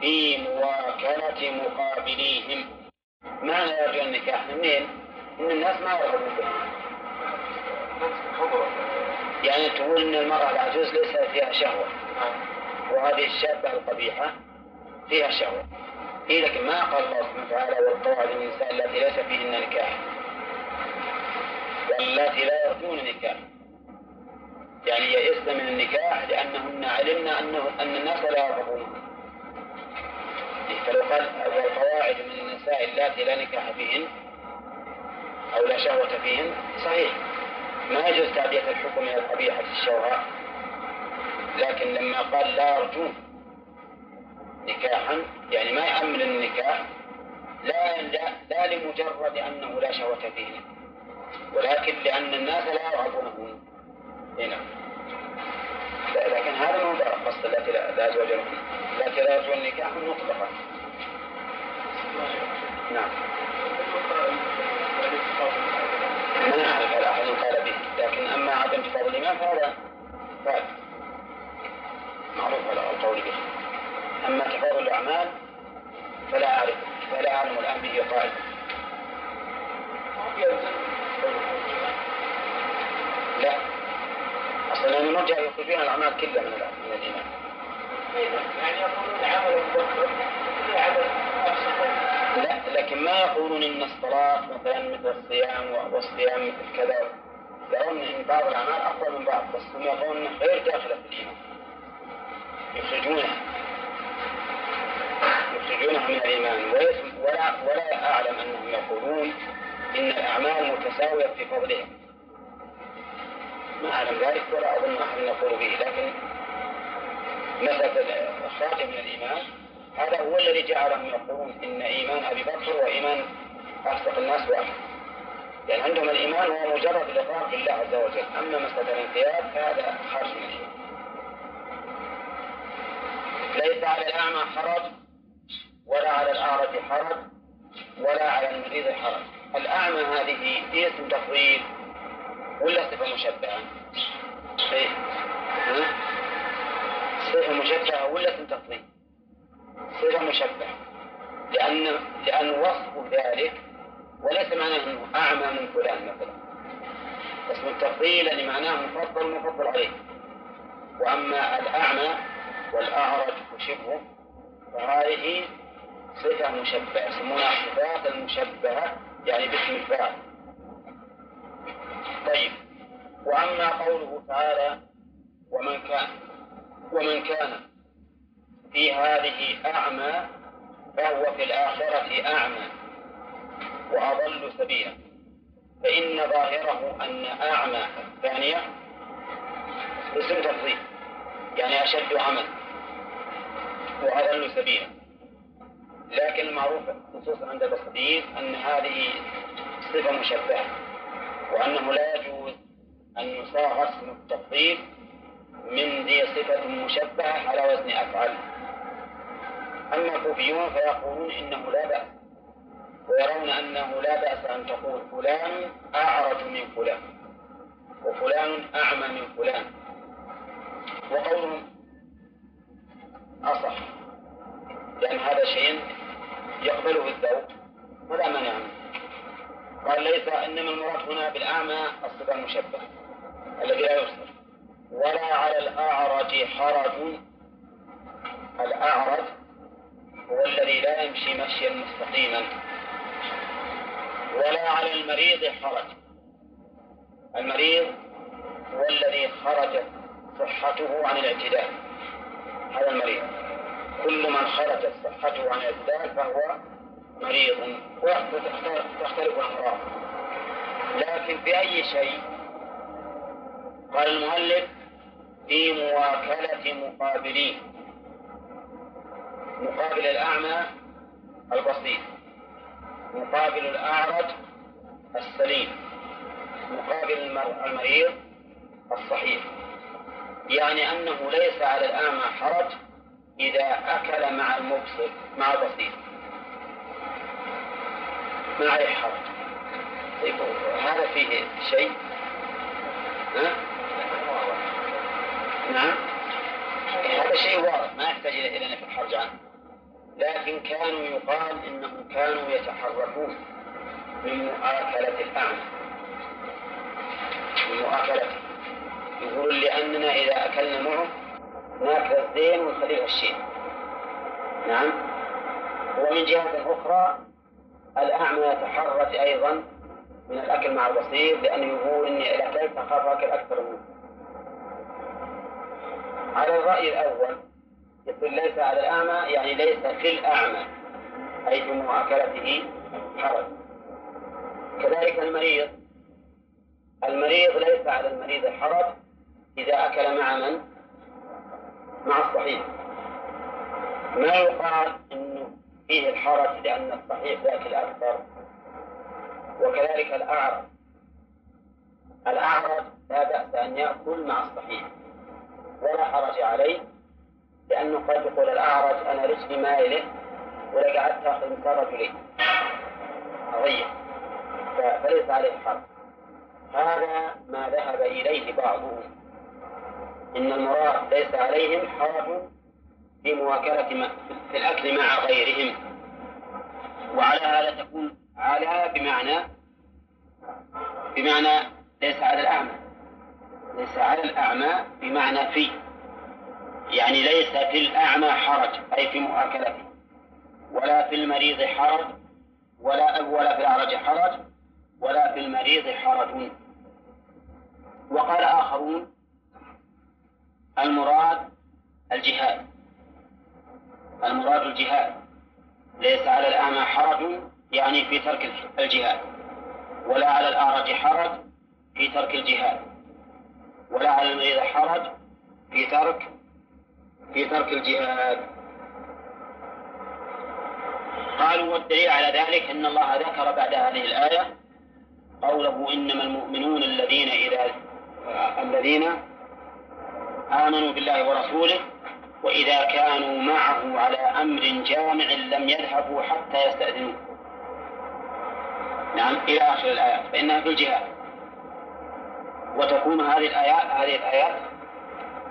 في مواكلة مقابليهم. معنى يرجو النكاح منين؟ من الناس ما يرغبون يعني تقول إن المرأة العجوز ليس فيها شهوة. وهذه الشابة القبيحة فيها شهوة. إيه لكن ما قال الله سبحانه وتعالى والقواعد النساء التي ليس فيهن نكاح. واللاتي لا يرجون نكاح. يعني يئسن من النكاح لأنهن علمنا أنه أن الناس لا يرغبون. فلو قال والقواعد من النساء اللاتي لا نكاح فيهن أو لا شهوة فيهن صحيح. ما يجوز تعدية الحكم من القبيحة الشوهاء لكن لما قال لا يرجون نكاحا يعني ما يأمن النكاح لا, لا, لا لمجرد أنه لا شهوة فيه ولكن لأن الناس لا يرغبونه هنا لكن هذا مو قصد التي لا زوج لهن التي لا يرجون النكاح مطلقا. نعم. ما أعرف لكن أما عدم كتاب الإمام فهذا؟ ثابت معروف القول به. أما كفار الأعمال فلا أعرف فلا أعلم الآن به قائل. لا. أصلا المرجع يخرجون الأعمال كلها من من الإيمان. يعني يقولون عمل لا لكن ما يقولون إن الصلاة مثلا مثل الصيام والصيام مثل كذا. يرون إن بعض الاعمال افضل من بعض بس هم انها غير داخله في الايمان يخرجونها يخرجونها من الإيمان ولا, ولا أعلم أنهم يقولون إن الأعمال متساوية في فضلها ما أعلم ذلك ولا أظن أحد يقول به. لكن مسألة إخراجه من الإيمان هذا هو الذي جعلهم يقولون إن إيمان أبي بكر وإيمان أصدق الناس وأحد. يعني عندهم الإيمان هو مجرد الإقرار بالله عز وجل أما مسألة الانقياد فهذا خارج من ليس على الأعمى حرج ولا على الأعرج حرج ولا على المريض حرج الأعمى هذه هي اسم تفضيل ولا صفة مشبهة؟ إيه؟ صفة مشبهة ولا اسم تفضيل؟ صفة مشبهة لأن لأن وصف ذلك وليس معناه أنه أعمى من فلان مثلا. اسم التفضيل يعني معناه مفضل مفضل عليه. وأما الأعمى والأعرج وشبهه فهذه صفة مشبهة يسمونها الصفات المشبهة يعني باسم الفاعل. طيب. وأما قوله تعالى ومن كان ومن كان في هذه أعمى فهو في الآخرة أعمى. وأضل سبيلا. فإن ظاهره أن أعمى الثانية اسم تفضيل. يعني أشد عمل. وأضل سبيلا. لكن المعروف خصوصا عند البصريين أن هذه صفة مشبهة. وأنه لا يجوز أن يصاغ اسم التفضيل من ذي صفة مشبهة على وزن أفعل أما الكوفيون فيقولون إنه لا بأس. ويرون أنه لا بأس أن تقول فلان أعرج من فلان وفلان أعمى من فلان. وقولهم أصح لأن هذا شيء يقبله الذوق ولا مانع منه. قال ليس إنما المراد هنا بالأعمى الصفة المشبهة الذي لا يبصر ولا على الأعرج حرج. الأعرج هو الذي لا يمشي مشيا مستقيما. ولا على المريض حرج. المريض هو الذي خرجت صحته عن الاعتدال هذا المريض. كل من خرجت صحته عن الاعتدال فهو مريض. وتختلف الأمراض. لكن في أي شيء قال المؤلف في مواكلة مقابلين. مقابل الأعمى البسيط. مقابل الأعرج السليم مقابل المريض الصحيح. يعني أنه ليس على الأعمى حرج إذا أكل مع المبصر مع البصير. ما عليه حرج. طيب هذا فيه شيء؟ ها؟ نعم. هذا شيء واضح ما يحتاج إلى نفي الحرج عنه. لكن كانوا يقال إنهم كانوا يتحركون من مؤاكلة الأعمى. من مؤاكلته يقول لأننا إذا أكلنا معه ناكل الزين ونخليه الشين نعم. ومن جهة أخرى الأعمى يتحرج أيضا من الأكل مع البصير لأنه يقول إني إذا أكلت أخاف أكل أكثر منه. على الرأي الأول يقول ليس على الأعمى يعني ليس في الأعمى أي في مؤاكلته حرج. كذلك المريض. المريض ليس على المريض حرج إذا أكل مع من؟ مع الصحيح. ما يقال إنه فيه الحرج لأن الصحيح يأكل أكثر وكذلك الأعرج. الأعرج لا بأس أن يأكل مع الصحيح. ولا حرج عليه. لأنه قد يقول الأعرج أنا رجلي مايلة ولا قعدت آخذ مثال رجلين أضيع فليس عليه حرج. هذا ما ذهب إليه بعضهم. إن المراد ليس عليهم حرج في مواكلة في الأكل مع غيرهم. وعلى هذا تكون على بمعنى بمعنى ليس على الأعمى. ليس على الأعمى بمعنى في يعني ليس في الأعمى حرج أي في مؤاكلته ولا في المريض حرج ولا ولا في الأعرج حرج ولا في المريض حرج. وقال آخرون المراد الجهاد. المراد الجهاد. ليس على الأعمى حرج يعني في ترك الجهاد. ولا على الأعرج حرج في ترك الجهاد. ولا على المريض حرج في ترك في ترك الجهاد. قالوا والدليل على ذلك أن الله ذكر بعد هذه الآية قوله إنما المؤمنون الذين إذا الذين آمنوا بالله ورسوله وإذا كانوا معه على أمر جامع لم يذهبوا حتى يستأذنوه. نعم إلى آخر الآيات فإنها في الجهاد. وتكون هذه الآيات هذه الآيات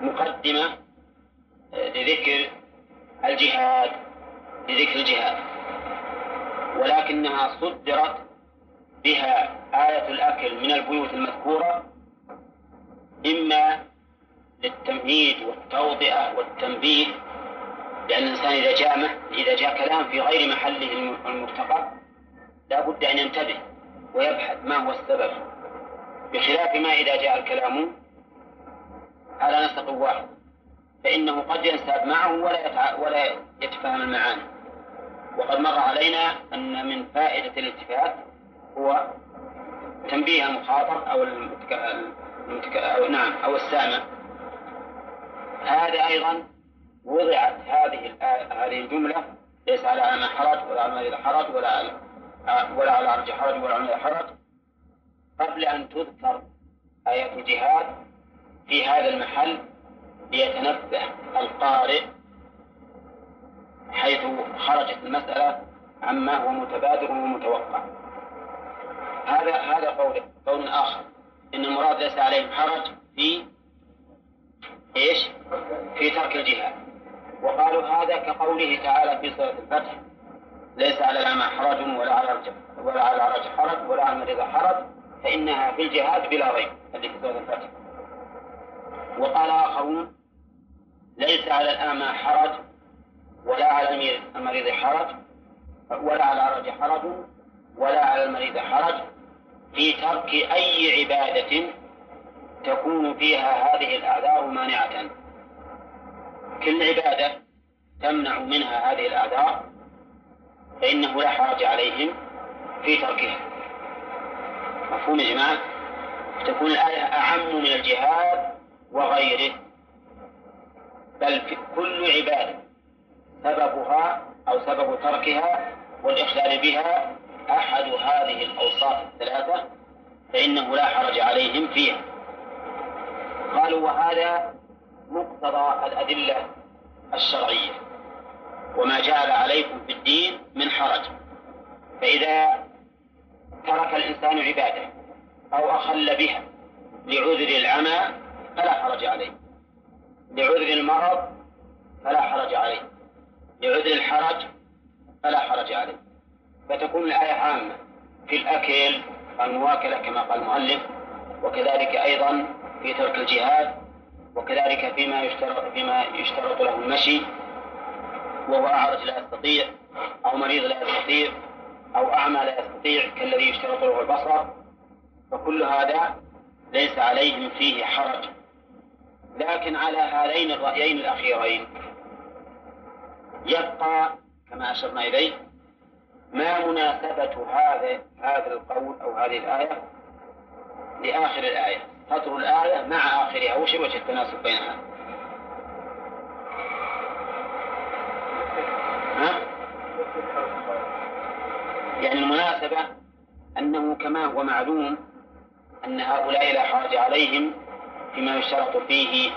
مقدمة لذكر الجهاد لذكر الجهاد. ولكنها صدرت بها آية الأكل من البيوت المذكورة إما للتمهيد والتوضئة والتنبيه لأن الإنسان إذا جاء إذا جاء كلام في غير محله المرتقب لا بد أن ينتبه ويبحث ما هو السبب. بخلاف ما إذا جاء الكلام على نسق واحد. فإنه قد ينساب معه ولا يتع... ولا يتفهم المعاني. وقد مر علينا أن من فائدة الالتفات هو تنبيه المخاطب أو المتك... المتك... أو نعم أو السامع. هذا أيضا وضعت هذه هذه الجملة ليس على أعمى حرج ولا على مريض حرج ولا على ولا على عرج حرج ولا على حرج. قبل أن تذكر آية الجهاد في هذا المحل ليتنبه القارئ حيث خرجت المسألة عما هو متبادر ومتوقع. هذا هذا قول قول آخر. إن المراد ليس عليهم حرج في إيش؟ في ترك الجهاد. وقالوا هذا كقوله تعالى في سورة الفتح ليس على الأعمى حرج ولا على ولا على العرج حرج ولا على المريض حرج فإنها في الجهاد بلا ريب اللي في سورة الفتح. وقال آخرون ليس على الأعمى حرج ولا على المريض حرج ولا على العرج حرج ولا على المريض حرج. في ترك أي عبادة تكون فيها هذه الأعذار مانعة. كل عبادة تمنع منها هذه الأعذار فإنه لا حرج عليهم في تركها. مفهوم جماعة؟ تكون الآية أعم من الجهاد وغيره. بل كل عبادة سببها أو سبب تركها والإخلال بها أحد هذه الأوصاف الثلاثة فإنه لا حرج عليهم فيها. قالوا وهذا مقتضى الأدلة الشرعية وما جعل عليكم في الدين من حرج. فإذا ترك الإنسان عبادة أو أخل بها لعذر العمى فلا حرج عليه. لعذر المرض فلا حرج عليه. لعذر الحرج فلا حرج عليه. فتكون الآية عامة في الأكل المواكلة كما قال المؤلف وكذلك أيضا في ترك الجهاد وكذلك فيما يشترط فيما يشترط له المشي وهو أعرج لا يستطيع أو مريض لا يستطيع أو أعمى لا يستطيع كالذي يشترط له البصر. فكل هذا ليس عليهم فيه حرج. لكن على هذين الرأيين الأخيرين يبقى كما أشرنا إليه ما مناسبة هذا هذا القول أو هذه الآية لآخر الآية سطر الآية مع آخرها وش وجه التناسب بينها؟ ها؟ يعني المناسبة أنه كما هو معلوم أن هؤلاء لا حرج عليهم فيما يشترط فيه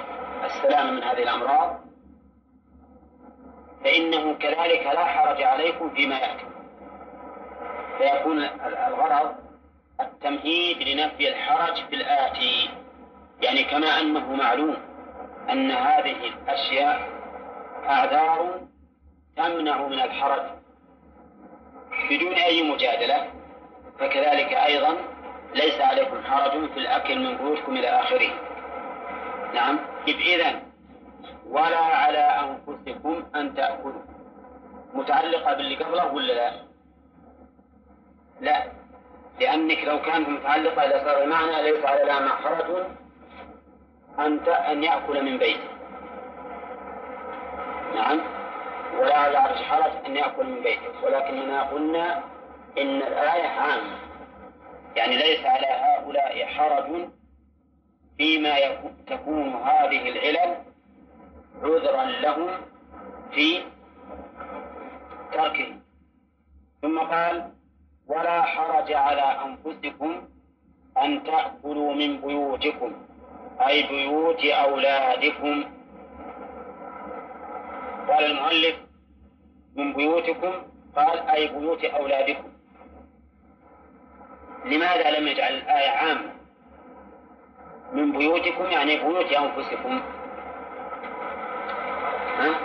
السلام من هذه الأمراض فإنه كذلك لا حرج عليكم فيما يأتي. فيكون الغرض التمهيد لنفي الحرج في الآتي يعني كما أنه معلوم أن هذه الأشياء أعذار تمنع من الحرج بدون أي مجادلة. فكذلك أيضا ليس عليكم حرج في الأكل من بيوتكم إلى آخره. نعم. إذا ولا على أنفسكم أن تأكلوا. متعلقة باللي قبله ولا لا؟ لا. لأنك لو كانت متعلقة لصار المعنى ليس على لا حرج أن أن يأكل من بيته. نعم. ولا على حرج أن يأكل من بيته. ولكننا قلنا إن الآية عامة يعني ليس على هؤلاء حرج فيما تكون هذه العلل عذرا لهم في تركه ثم قال ولا حرج على أنفسكم أن تأكلوا من بيوتكم أي بيوت أولادكم. قال المؤلف من بيوتكم؟ قال أي بيوت أولادكم. لماذا لم يجعل الآية عامة؟ من بيوتكم يعني بيوت أنفسكم. ها؟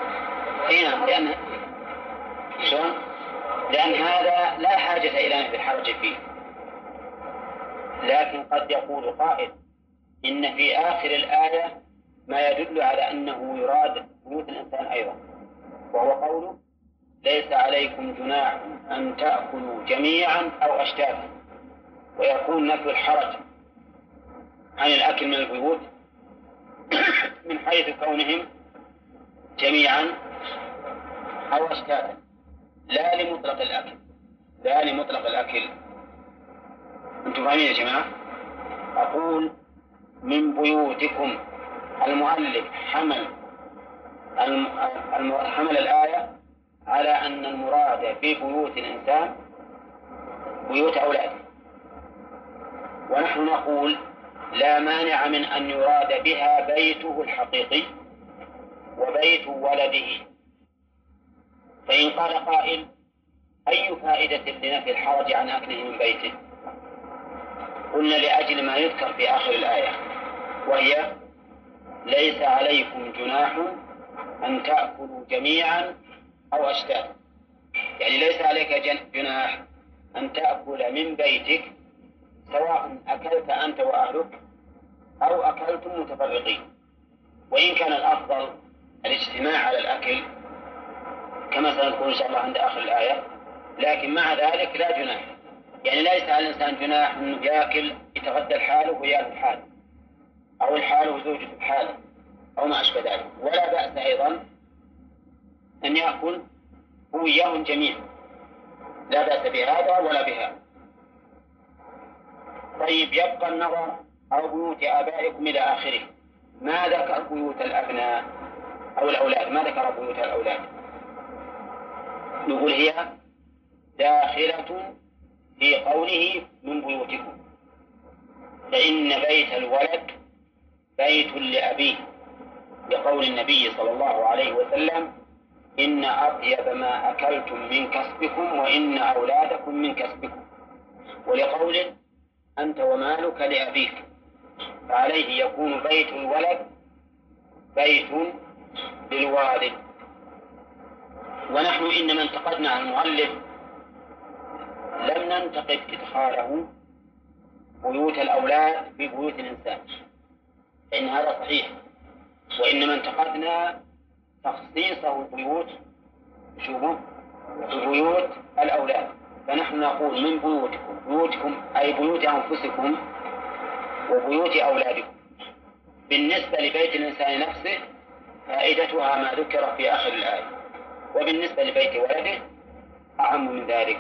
أي نعم لأن شلون؟ لأن هذا لا حاجة إلى نفي الحرج فيه. لكن قد يقول قائل إن في آخر الآية ما يدل على أنه يراد بيوت الإنسان أيضا. وهو قوله ليس عليكم جناح أن تأكلوا جميعا أو أشتاتا ويكون نفي الحرج. عن الأكل من البيوت من حيث كونهم جميعا أو أشتاتا. لا لمطلق الأكل لا لمطلق الأكل. أنتم فاهمين يا جماعة؟ أقول من بيوتكم. المؤلف حمل حمل الآية على أن المراد في بيوت الإنسان بيوت أولاده. ونحن نقول لا مانع من أن يراد بها بيته الحقيقي وبيت ولده. فإن قال قائل أي فائدة لنفي الحرج عن أكله من بيته؟ قلنا لأجل ما يذكر في آخر الآية وهي ليس عليكم جناح أن تأكلوا جميعا أو أشتاتا يعني ليس عليك جناح أن تأكل من بيتك سواء أكلت أنت وأهلك أو أكلتم متفرقين وإن كان الأفضل الاجتماع على الأكل كما سنذكر إن شاء الله عند آخر الآية لكن مع ذلك لا جناح. يعني ليس على الإنسان جناح أنه يأكل يتغدى لحاله ويأكل لحاله أو الحال وزوجته بحاله أو ما أشبه ذلك. ولا بأس أيضا أن يأكل هو إياهم جميعا. لا بأس بهذا ولا بهذا. طيب يبقى النظر أو بيوت آبائكم إلى آخره. ما ذكر بيوت الأبناء أو الأولاد؟ ما ذكر بيوت الأولاد؟ نقول هي داخلة في قوله من بيوتكم. فإن بيت الولد بيت لأبيه لقول النبي صلى الله عليه وسلم إن أطيب ما أكلتم من كسبكم وإن أولادكم من كسبكم. ولقول أنت ومالك لأبيك. فعليه يكون بيت الولد بيت للوالد. ونحن إنما انتقدنا على المؤلف. لم ننتقد إدخاله بيوت الأولاد في بيوت الإنسان. فإن هذا صحيح. وإنما انتقدنا تخصيصه البيوت شوفوا ببيوت الأولاد. فنحن نقول من بيوتكم؟ بيوتكم أي بيوت أنفسكم وبيوت أولادكم. بالنسبة لبيت الإنسان نفسه فائدتها ما ذكر في آخر الآية. وبالنسبة لبيت ولده أعم من ذلك.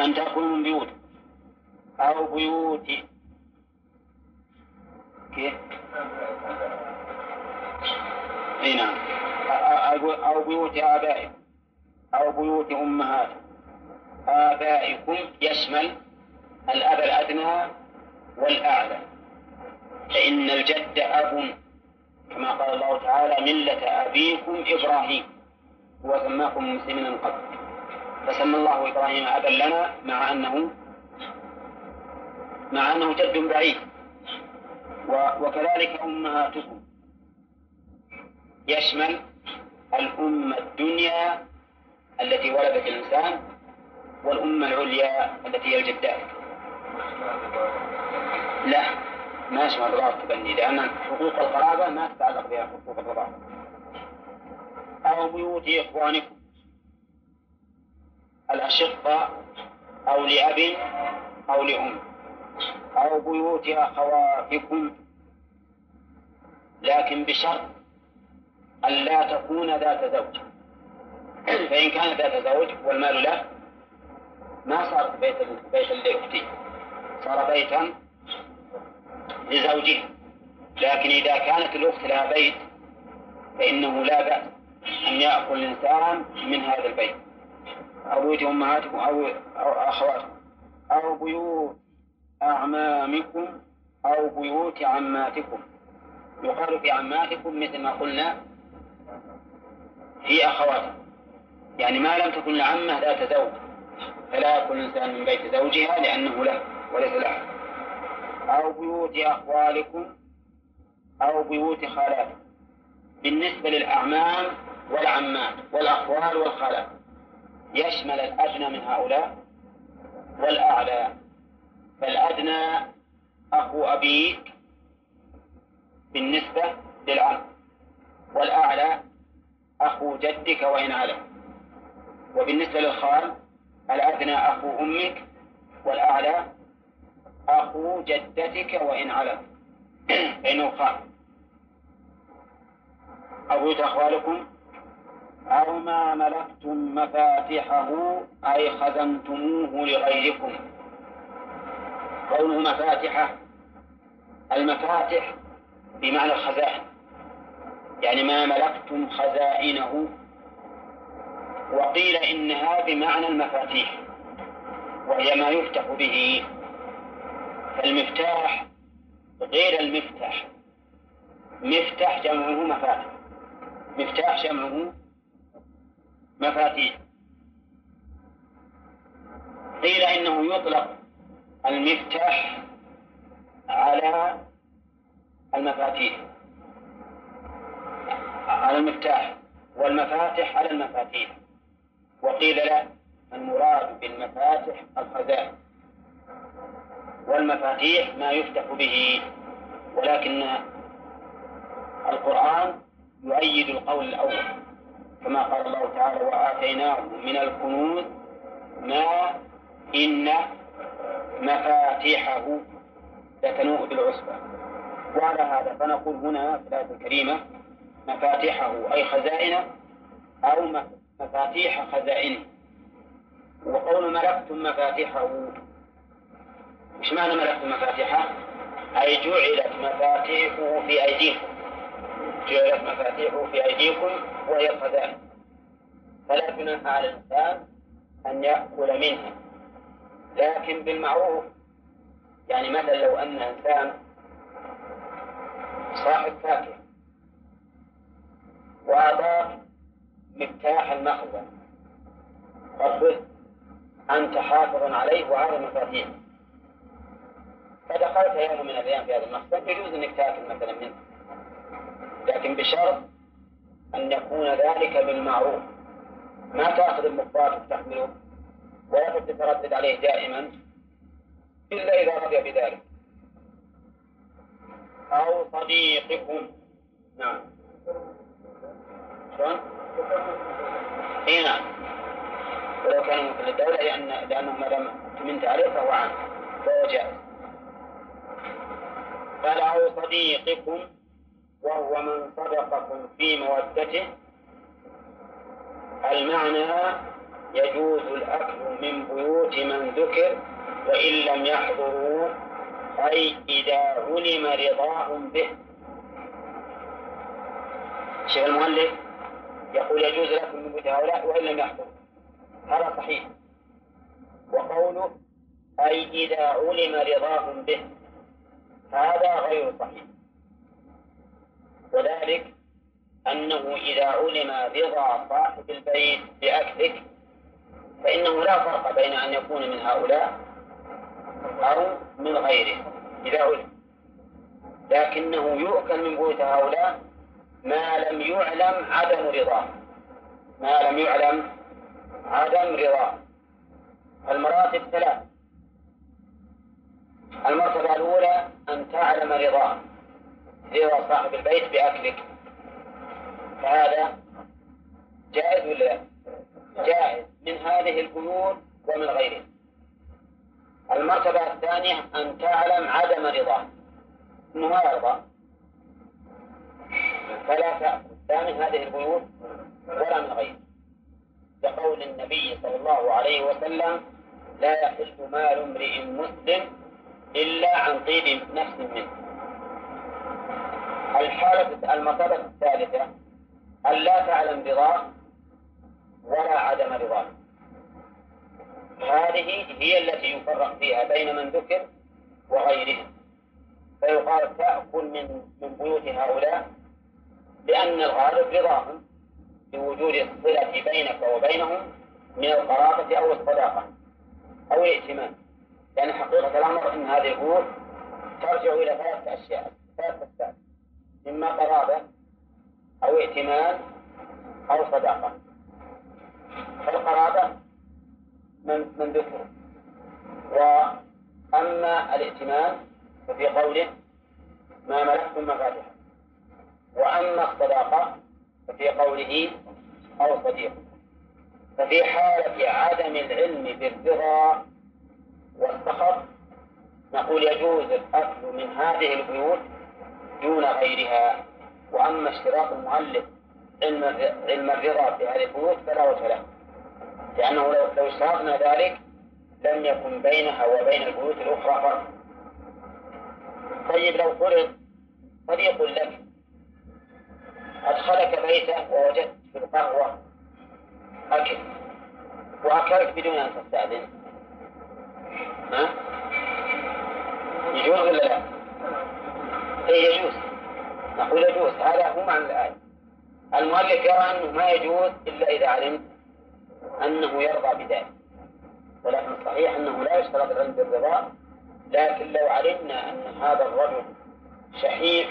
أن تأكلوا من بيوت أو بيوت. كيف؟ أي نعم. أو بيوت آبائكم أو بيوت أمهاتكم. آبائكم يشمل الأب الأدنى والأعلى. فإن الجد أب كما قال الله تعالى ملة أبيكم إبراهيم هو سماكم مسلمين من قبل فسمى الله إبراهيم أبا لنا مع أنه مع أنه جد بعيد. وكذلك أمهاتكم. يشمل الأمة الدنيا التي ولدت الإنسان والأمة العليا التي هي الجدات لا ما يشمل الرضاعة التبني لأن حقوق القرابة ما تتعلق بها حقوق الرضاعة أو بيوت إخوانكم. الأشقة أو لأب أو لأم. أو بيوت أخواتكم. لكن بشرط أن لا تكون ذات زوج. فإن كانت ذات زوج والمال له ما صار بيت بيت لأختي صار بيتا لزوجها لكن إذا كانت الأخت لها بيت فإنه لا بأس أن يأكل الإنسان من هذا البيت. أو بيوت أمهاتكم أو أو أخواتكم. أو بيوت أعمامكم أو بيوت عماتكم. يقال في عماتكم مثل ما قلنا في أخواتكم. يعني ما لم تكن العمة ذات زوج يأكل الإنسان من بيت زوجها لأنه له وليس لها أو بيوت أخوالكم أو بيوت خالاتكم. بالنسبة للأعمام والعمات والأخوال والخالات. يشمل الأدنى من هؤلاء والأعلى. فالأدنى أخو أبيك بالنسبة للعم والأعلى أخو جدك وإن علم وبالنسبة للخال الأدنى أخو أمك والأعلى أخو جدتك وإن علم. <clears throat> فإنه خال. أو أخوالكم أو ما ملكتم مفاتحه أي خزنتموه لغيركم. قوله مفاتحه المفاتح بمعنى الخزائن. يعني ما ملكتم خزائنه وقيل إنها بمعنى المفاتيح وهي ما يفتح به. فالمفتاح غير المفتح مفتح جمعه مفاتح مفتاح جمعه مفاتيح. قيل إنه يطلق المفتاح على المفاتيح. على المفتاح. والمفاتح على المفاتيح. وقيل لا المراد بالمفاتح الخزائن والمفاتيح ما يفتح به ولكن القرآن يؤيد القول الأول. كما قال الله تعالى وآتيناه من الكنوز ما إن مفاتيحه لتنوء بالعصبة وعلى هذا فنقول هنا في الآية الكريمة مفاتيحه أي خزائنه أو مفاتيح خزائنه وقول ملكتم مفاتيحه. إيش معنى ملكتم مفاتيحه؟ أي جعلت مفاتيحه في أيديكم. جعلت مفاتيحه في أيديكم وهي الخزائن. فلا جناح على الإنسان أن يأكل منها. لكن بالمعروف يعني مثلا لو أن إنسان صاحب فاكهة وأعطاك مفتاح المخزن قصد أنت حافظ عليه وهذا مفاتيح فدخلت يوم من الأيام في هذا المخزن يجوز أنك تأكل مثلا منه لكن بشرط أن يكون ذلك بالمعروف. ما تأخذ المخبار وتحمله ولا تتردد عليه دائما إلا إذا رضي بذلك. أو صديقكم. نعم؟ اي نعم. ولو كان ممكن للدولة لأن لأنه ما دام تمنت عليه فهو عنه فهو قال أو صديقكم وهو من صدقكم في مودته المعنى يجوز الأكل من بيوت من ذكر وإن لم يحضروا أي إذا علم رضاهم به. شيخ المؤلف يقول يجوز لكم من بيوت هؤلاء وإن لم يحضروا هذا صحيح. وقوله أي إذا علم رضاهم به. هذا غير صحيح. وذلك أنه إذا علم رضا صاحب البيت بأكلك فإنه لا فرق بين أن يكون من هؤلاء أو من غيره إذا علم. لكنه يؤكل من بيوت هؤلاء ما لم يعلم عدم رضاه. ما لم يعلم عدم رضاه. المراتب ثلاث. المرتبة الأولى أن تعلم رضاه. رضا صاحب البيت بأكلك. فهذا جائز ولا لا؟ جائز. من هذه البيوت ومن غيرها. المرتبة الثانية أن تعلم عدم رضاه. أنه ما يرضى. فلا تأكل لا من هذه البيوت ولا من غيرها. كقول النبي صلى الله عليه وسلم لا يحل مال امرئ مسلم إلا عن طيب نفس منه. الحالة المرتبة الثالثة أن لا تعلم رضاه ولا عدم رضاه. هذه هي التي يفرق فيها بين من ذكر وغيرهم فيقال تأكل من من بيوت هؤلاء لأن الغالب رضاهم بوجود الصلة بينك وبينهم من القرابة أو الصداقة أو الائتمان لأن حقيقة الأمر أن هذه البيوت ترجع إلى ثلاثة أشياء. ثلاثة أسباب إما قرابة أو ائتمان أو صداقة. فالقرابة من من ذكر. وأما الائتمان ففي قوله ما ملكتم مفاتحه وأما الصداقة ففي قوله أو صديق. ففي حالة عدم العلم بالرضا والسخط نقول يجوز الأكل من هذه البيوت دون غيرها. وأما اشتراط المؤلف علم علم الرضا في هذه البيوت فلا وجه له لأنه لو لو اشترطنا ذلك لم يكن بينها وبين البيوت الأخرى فرق. طيب لو فرض صديق لك أدخلك بيته ووجدت في القهوة. أكل وأكلت بدون أن تستأذن. ها؟ يجوز ولا لا؟ إيه يجوز. نقول يجوز. هذا هو معنى الآية. المؤلف يرى أنه ما يجوز إلا إذا علمت أنه يرضى بذلك. ولكن الصحيح أنه لا يشترط العلم بالرضا. لكن لو علمنا أن هذا الرجل شحيح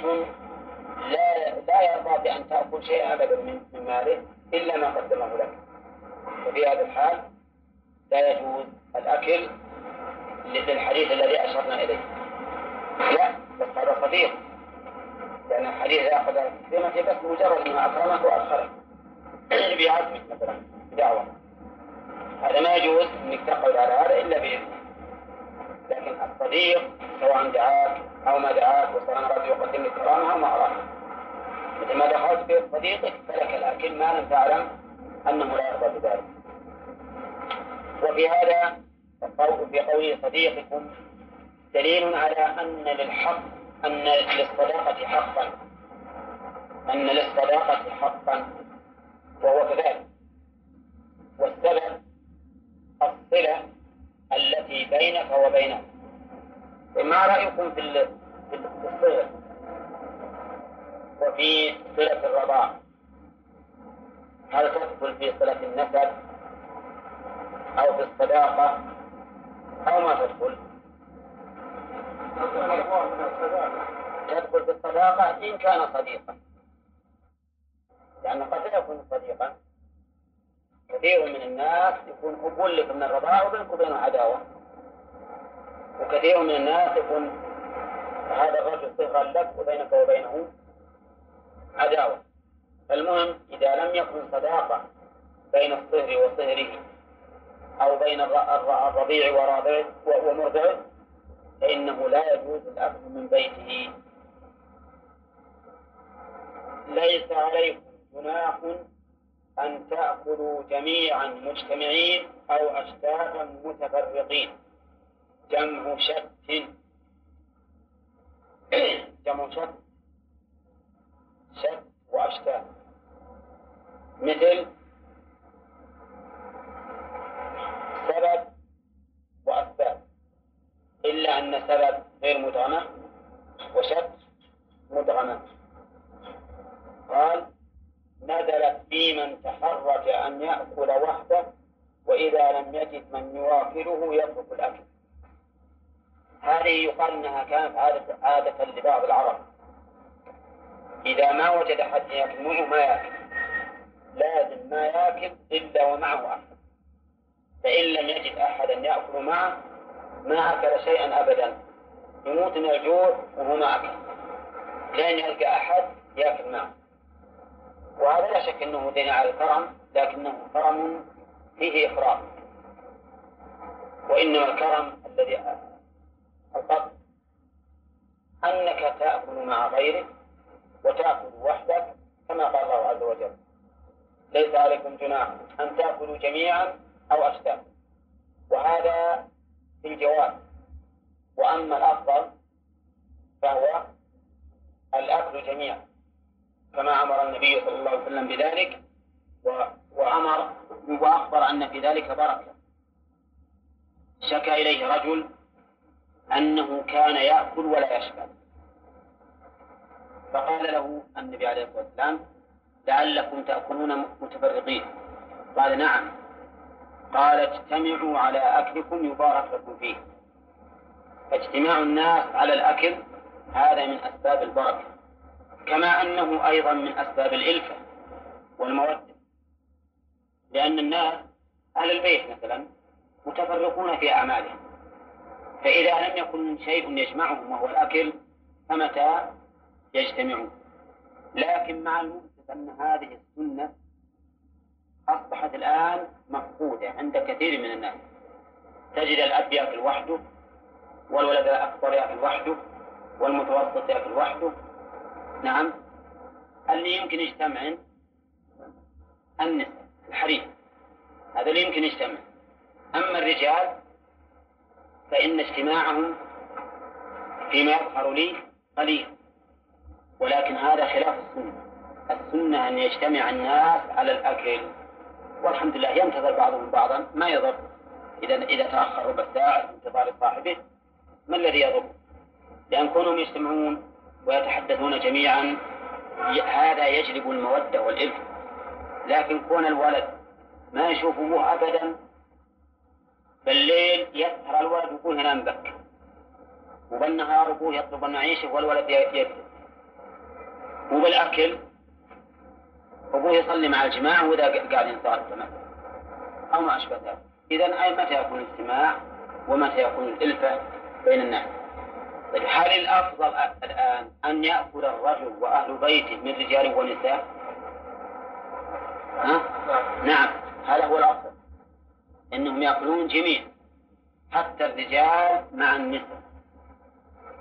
لا لا يرضى بأن تأكل شيئا أبدا من ماله إلا ما قدمه لك. وفي هذا الحال لا يجوز الأكل للحديث الذي أشرنا إليه. لا بس هذا صديق. لأن الحديث يأخذ قيمته بس مجرد أنه أكرمه وأدخله <clears throat> بعزمه مثلا بدعوة. هذا ما يجوز أنك تقعد على هذا إلا بإذنه. لكن الصديق سواء دعاك أو ما دعاك وسواء أراد يقدم لك كرامة أو ما أراد. مثل ما دخلت بيت صديقك فلك الأكل ما لم تعلم أنه لا يرضى بذلك. وفي هذا في قوله صديقكم دليل على أن للحق أن للصداقة حقا. أن للصداقة حقا وهو كذلك. والسبب الصلة التي بينك وبينه. ما رأيكم في الصلة وفي صلة الرضاع هل تدخل في صلة النسب أو في الصداقة أو ما تدخل؟ تدخل في الصداقة إن كان صديقا. لأن قد لا يكون صديقا. كثير من الناس يكون أبو لك من الرضاعة وبينك وبينه عداوة. وكثير من الناس يكون هذا الرجل صهرا لك وبينك وبينه عداوة. المهم إذا لم يكن صداقة بين الصهر وصهره أو بين الرضيع ومرضعه فإنه لا يجوز الأكل من بيته. ليس عليكم جناح أن تأكلوا جميعا مجتمعين أو أشتاتا متفرقين. جمع شت جمع شت شت وأشتات مثل سبب وأسباب. إلا أن سبب غير مدغمة وشت مدغمة. نزلت في من تحرك أن يأكل وحده وإذا لم يجد من يواكله يترك الأكل. هذه يقال أنها كانت عادة, عادة لبعض العرب. إذا ما وجد أحد يأكل معه ما يأكل. لازم ما يأكل إلا ومعه أحد فإن لم يجد أحدا يأكل معه ما أكل شيئا أبدا. يموت من الجوع وهو ما أكل. لأن يلقى أحد يأكل معه. وهذا لا شك أنه دين على الكرم لكنه كرم فيه إخراج. وإنما الكرم الذي القصد أنك تأكل مع غيرك وتأكل وحدك كما قال الله عز وجل. ليس عليكم جناح أن تأكلوا جميعا أو أشتاتا وهذا في الجواز وأما الأفضل فهو الأكل جميعا. كما أمر النبي صلى الله عليه وسلم بذلك وأمر وأخبر أن في ذلك بركة. شكى إليه رجل أنه كان يأكل ولا يشبع فقال له النبي عليه الصلاة والسلام لعلكم تأكلون متفرقين. قال نعم. قال اجتمعوا على أكلكم يبارك لكم فيه. فاجتماع الناس على الأكل هذا من أسباب البركة. كما أنه أيضا من أسباب الإلفة والمودة. لأن الناس أهل البيت مثلا متفرقون في أعمالهم. فإذا لم يكن شيء يجمعهم وهو الأكل فمتى يجتمعون؟ لكن مع المؤسف أن هذه السنة أصبحت الآن مفقودة عند كثير من الناس. تجد الأب يأكل وحده والولد الأكبر يأكل وحده والمتوسط يأكل وحده نعم. اللي يمكن يجتمع النساء الحريم. هذا اللي يمكن يجتمع. أما الرجال فإن اجتماعهم فيما يظهر لي قليل ولكن هذا خلاف السنة. السنة أن يجتمع الناس على الأكل. والحمد لله ينتظر بعضهم بعضا ما يضر. إذا إذا تأخر ربع ساعة انتظار صاحبه ما الذي يضر؟ لأن كونهم يجتمعون ويتحدثون جميعا هذا يجلب المودة والإلف. لكن كون الولد ما يشوف أبوه أبدا بالليل يسهر الولد وأبوه ينام بك وبالنهار أبوه يطلب المعيشة والولد يكذب وبالأكل أبوه يصلي مع الجماعة وإذا قاعد ينطلق كمان أو ما أشبه ذلك. إذا أي متى يكون الاجتماع ومتى يكون الإلفة بين الناس؟ هل الأفضل الآن أن يأكل الرجل وأهل بيته من رجال ونساء؟ ها؟ نعم هذا هو الأفضل إنهم يأكلون جميعا حتى الرجال مع النساء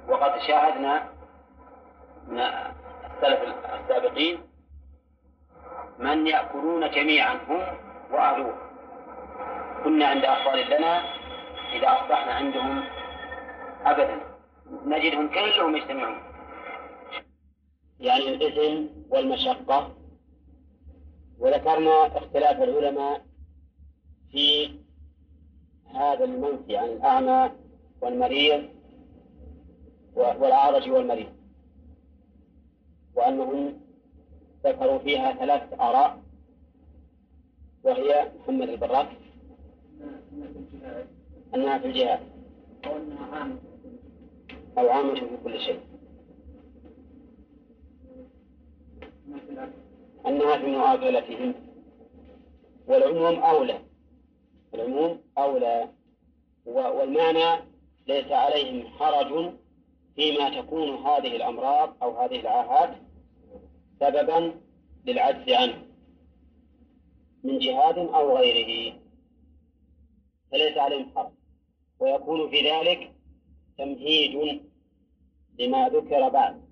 وقد شاهدنا من السلف السابقين من يأكلون جميعا هم وأهلهم كنا عند أخوان لنا إذا أصبحنا عندهم أبدا نجدهم كلهم يجتمعون؟ يعني الإثم والمشقة. وذكرنا اختلاف العلماء في هذا المنفي عن الأعمى والمريض والأعرج والمريض وأنهم ذكروا فيها ثلاث آراء وهي محمد البراك أنها في الجهاد. أو أنها عامة. أو عامة في كل شيء. أنها في مؤاكلتهم والعموم أولى. العموم أولى. والمعنى ليس عليهم حرج فيما تكون هذه الأمراض أو هذه العاهات سببا للعجز عنه من جهاد أو غيره. فليس عليهم حرج. ويكون في ذلك تمهيد لما ذكر بعد.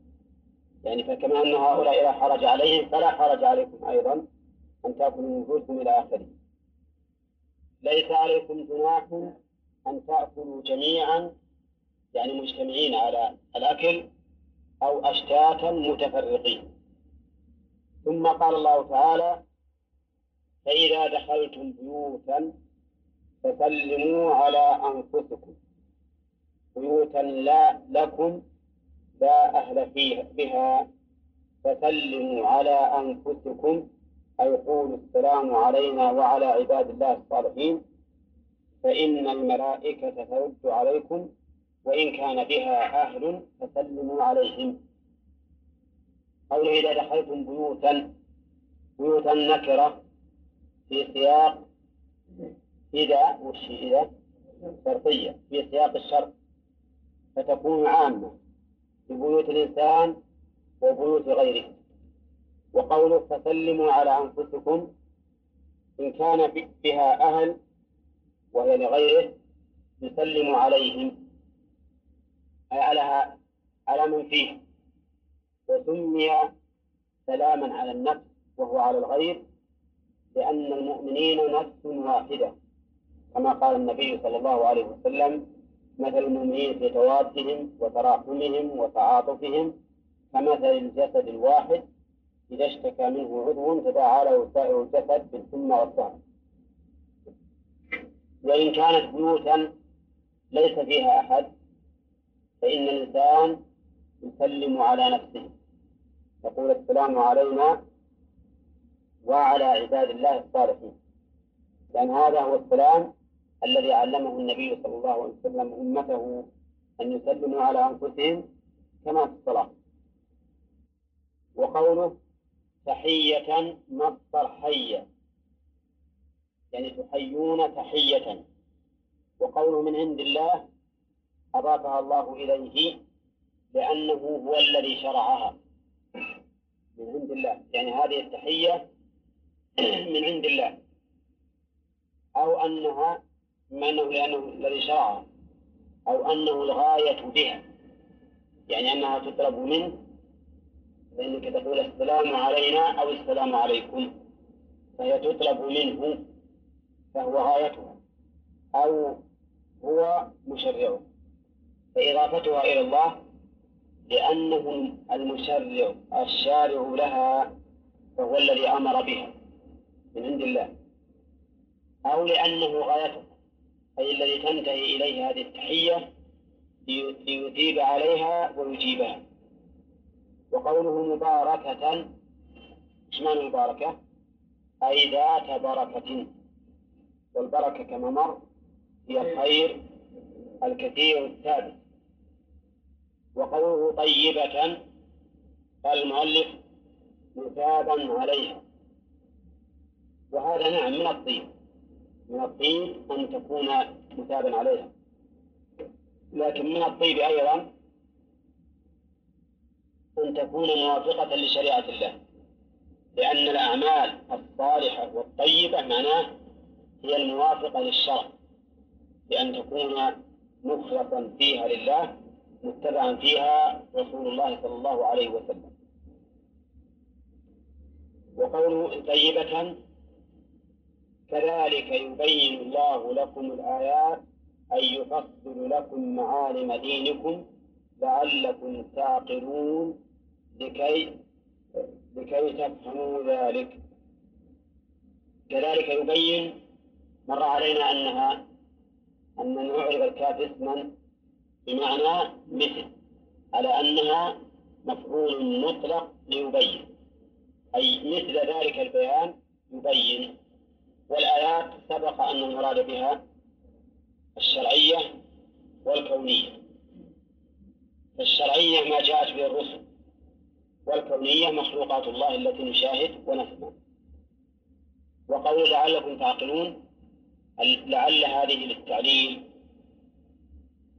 يعني فكما أن هؤلاء لا حرج عليهم فلا حرج عليكم أيضا أن تأكلوا نفوسكم إلى آخره. ليس عليكم جناح أن تأكلوا جميعا يعني مجتمعين على الأكل أو أشتاتا متفرقين. ثم قال الله تعالى فإذا دخلتم بيوتا فسلموا على أنفسكم. بيوتا لا لكم لا أهل فيها بها. فسلموا على أنفسكم. أي قولوا السلام علينا وعلى عباد الله الصالحين. فإن الملائكة ترد عليكم وإن كان بها أهل فسلموا عليهم. قوله إذا دخلتم بيوتا بيوتا نكرة في سياق إذا وش إذا؟ شرطية. في سياق الشرط. فتكون عامة في بيوت الإنسان وبيوت غيره. وقوله فسلموا على أنفسكم إن كان بها أهل وهي لغيره يسلم عليهم. أي على على من فيه. وسمي سلاما على النفس وهو على الغير لأن المؤمنين نفس واحدة كما قال النبي صلى الله عليه وسلم مثل المؤمنين في توادهم وتراحمهم وتعاطفهم كمثل الجسد الواحد إذا اشتكى منه عضو تداعى له سائر الجسد بالسم والسهر وإن كانت بيوتا ليس فيها أحد فإن الإنسان يسلم على نفسه. يقول السلام علينا وعلى عباد الله الصالحين. لأن هذا هو السلام الذي علمه النبي صلى الله عليه وسلم أمته أن يسلموا على أنفسهم كما في الصلاة. وقوله تحية مصدر حية يعني تحيون تحية. وقوله من عند الله أضافها الله إليه لأنه هو الذي شرعها. من عند الله يعني هذه التحية <clears throat> من عند الله. أو أنها بما أنه لأنه الذي شرعها أو أنه الغاية بها. يعني أنها تطلب منه فإنك تقول السلام علينا أو السلام عليكم. فهي تطلب منه فهو غايتها أو هو مشرعه. فإضافتها إلى الله لأنه المشرع الشارع لها فهو الذي أمر بها من عند الله أو لأنه غايته أي الذي تنتهي إليه هذه التحية ليثيب عليها ويجيبها. وقوله مباركة إيش معنى مباركة؟ أي ذات بركة. والبركة كما مر هي الخير الكثير الثابت. وقوله طيبة قال المؤلف مثابا عليها. وهذا نعم من الطيب. من الطيب أن تكون مثابا عليها. لكن من الطيب أيضا أن تكون موافقة لشريعة الله. لأن الأعمال الصالحة والطيبة معناه هي الموافقة للشرع. بأن تكون مخلصا فيها لله متبعا فيها رسول الله صلى الله عليه وسلم. وقوله طيبة كذلك يبين الله لكم الآيات أي يفصل لكم معالم دينكم لعلكم تعقلون لكي لكي تفهموا ذلك. كذلك يبين مر علينا أنها أن نعرب الكاف اسما بمعنى مثل على أنها مفعول مطلق ليبين. أي مثل ذلك البيان يبين. والآيات سبق أن المراد بها الشرعية والكونية. فالشرعية ما جاءت به الرسل والكونية مخلوقات الله التي نشاهد ونسمع وقول لعلكم تعقلون لعل هذه للتعليل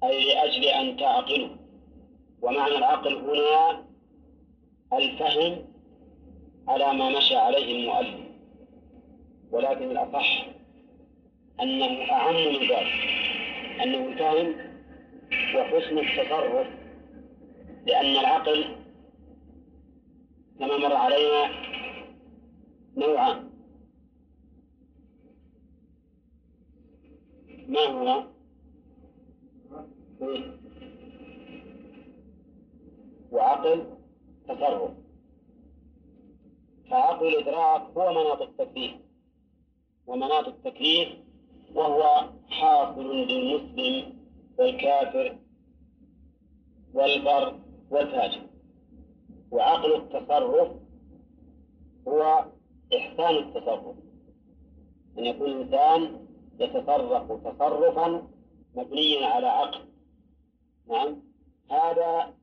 أي لأجل أن تعقلوا. ومعنى العقل هنا الفهم على ما مشى عليه المؤلف. ولكن الأصح أنه أعم من ذلك أنه الفهم وحسن التصرف لأن العقل كما مر علينا نوعان. ما هو؟ وعقل تصرف. فعقل الإدراك هو مناط التكليف. ومناط التكليف وهو حاصل للمسلم والكافر والبر والفاجر وعقل التصرف هو إحسان التصرف. أن يكون الإنسان يتصرف تصرفا مبنيا على عقل. نعم. هذا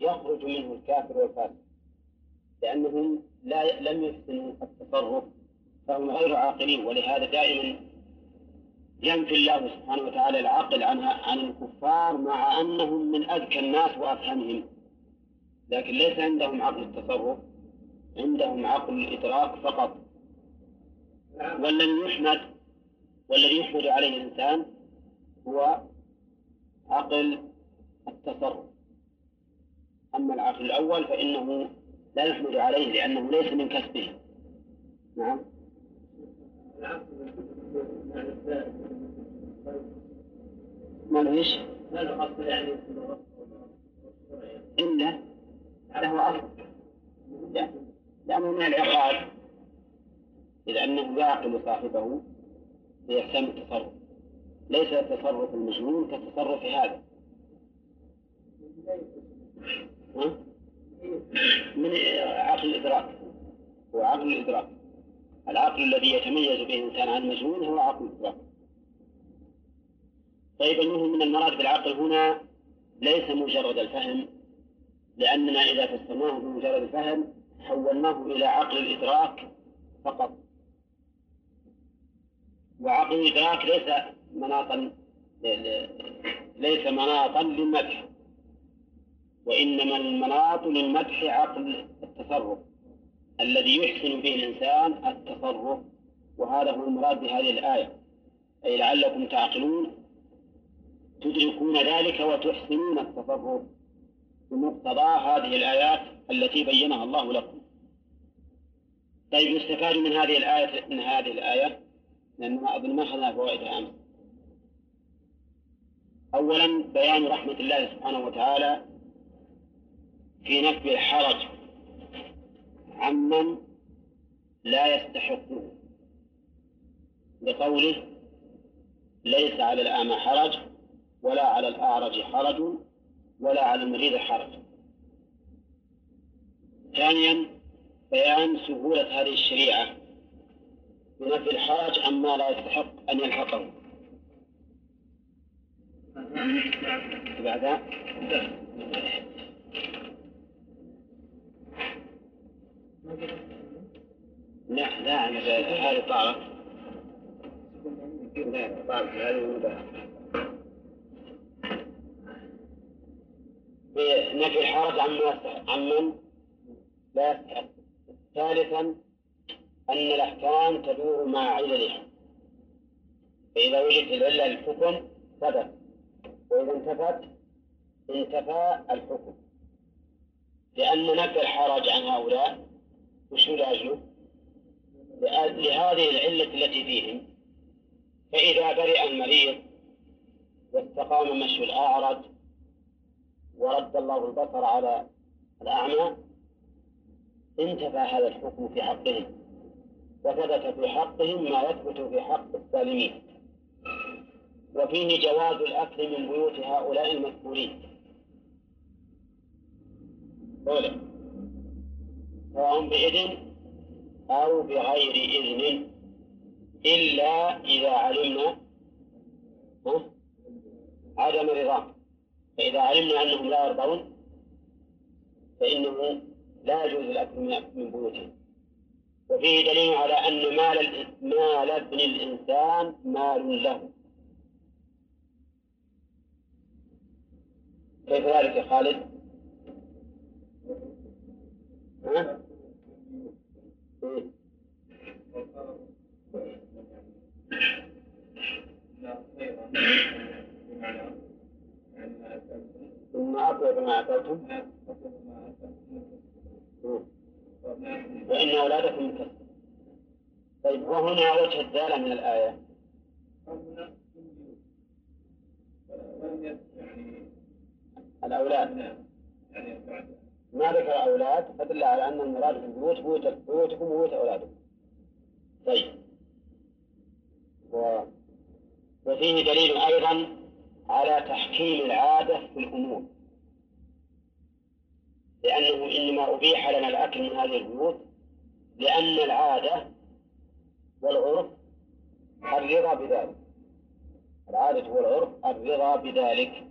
يخرج منه الكافر والفاسق لأنهم لا لم يحسنوا التصرف. فهم غير عاقلين ولهذا دائما ينفي الله سبحانه وتعالى العقل عنها عن الكفار مع أنهم من أذكى الناس وأفهمهم. لكن ليس عندهم عقل التصرف عندهم عقل الإدراك فقط. والذي يحمد والذي يحمد عليه الإنسان هو عقل التصرف. أما العقل الأول فإنه لا يحمد عليه لأنه ليس من كسبه. نعم. ما له إيش؟ ما له اصل يعني إلا له أصل لأنه من العقاب إذا أنه يعقل صاحبه بإحسان التصرف ليس تصرف المجنون كتصرف هذا. من عقل الإدراك. هو عقل الإدراك. العقل الذي يتميز به الإنسان عن المجنون هو عقل الإدراك طيب المهم من المراد بالعقل هنا ليس مجرد الفهم لأننا إذا فسرناه بمجرد الفهم حولناه إلى عقل الإدراك فقط. وعقل الإدراك ليس مناطا ليس مناطا للمدح وإنما المناط للمدح عقل التصرف. الذي يحسن به الإنسان التصرف وهذا هو المراد بهذه الآية. أي لعلكم تعقلون تدركون ذلك وتحسنون التصرف. بمقتضى هذه الآيات التي بينها الله لكم. طيب يستفاد من هذه الآية من هذه الآية؟ لأننا أظن ما أخذنا فوائدها أمس أولا بيان رحمة الله سبحانه وتعالى في نفي الحرج. عمن لا يستحقه بقوله ليس على الأعمى حرج ولا على الأعرج حرج ولا على المريض حرج. ثانيا بيان سهولة هذه الشريعة. بنفي الحرج عما لا يستحق أن يلحقه؟ بعد. لا لا هذه طارت لا طارت هذه بنفي الحرج عما عمن لا يستحق ثالثا أن الأحكام تدور مع عللها فإذا وجدت العلة للحكم ثبت وإذا انتفت انتفى الحكم. لأن نفي الحرج عن هؤلاء وش لأجله؟ لهذه العلة التي فيهم فإذا برئ المريض واستقام مشي الأعرج ورد الله البصر على الأعمى انتفى هذا الحكم في حقهم وثبت في حقهم ما يثبت في حق السالمين وفيه جواز الأكل من بيوت هؤلاء المذكورين أولا سواء بإذن أو بغير إذن إلا إذا علمنا عدم رضاهم فإذا علمنا أنهم لا يرضون فإنه لا يجوز الأكل من بيوتهم وفيه دليل على أن مال مال ابن الإنسان مال له كيف ذلك يا خالد؟ ها؟ ثم وإن أولادكم كسب طيب وهنا وجه الدالة من الآية. الأولاد. ما ذكر أولاد؟ فدل على أن المراد في البيوت بيوت بيوتكم وبيوت أولادكم. طيب. و... وفيه دليل أيضا على تحكيم العادة في الأمور. لأنه إنما أبيح لنا الأكل من هذه البيوت لأن العادة والعرف الرضا بذلك. العادة والعرف الرضا بذلك.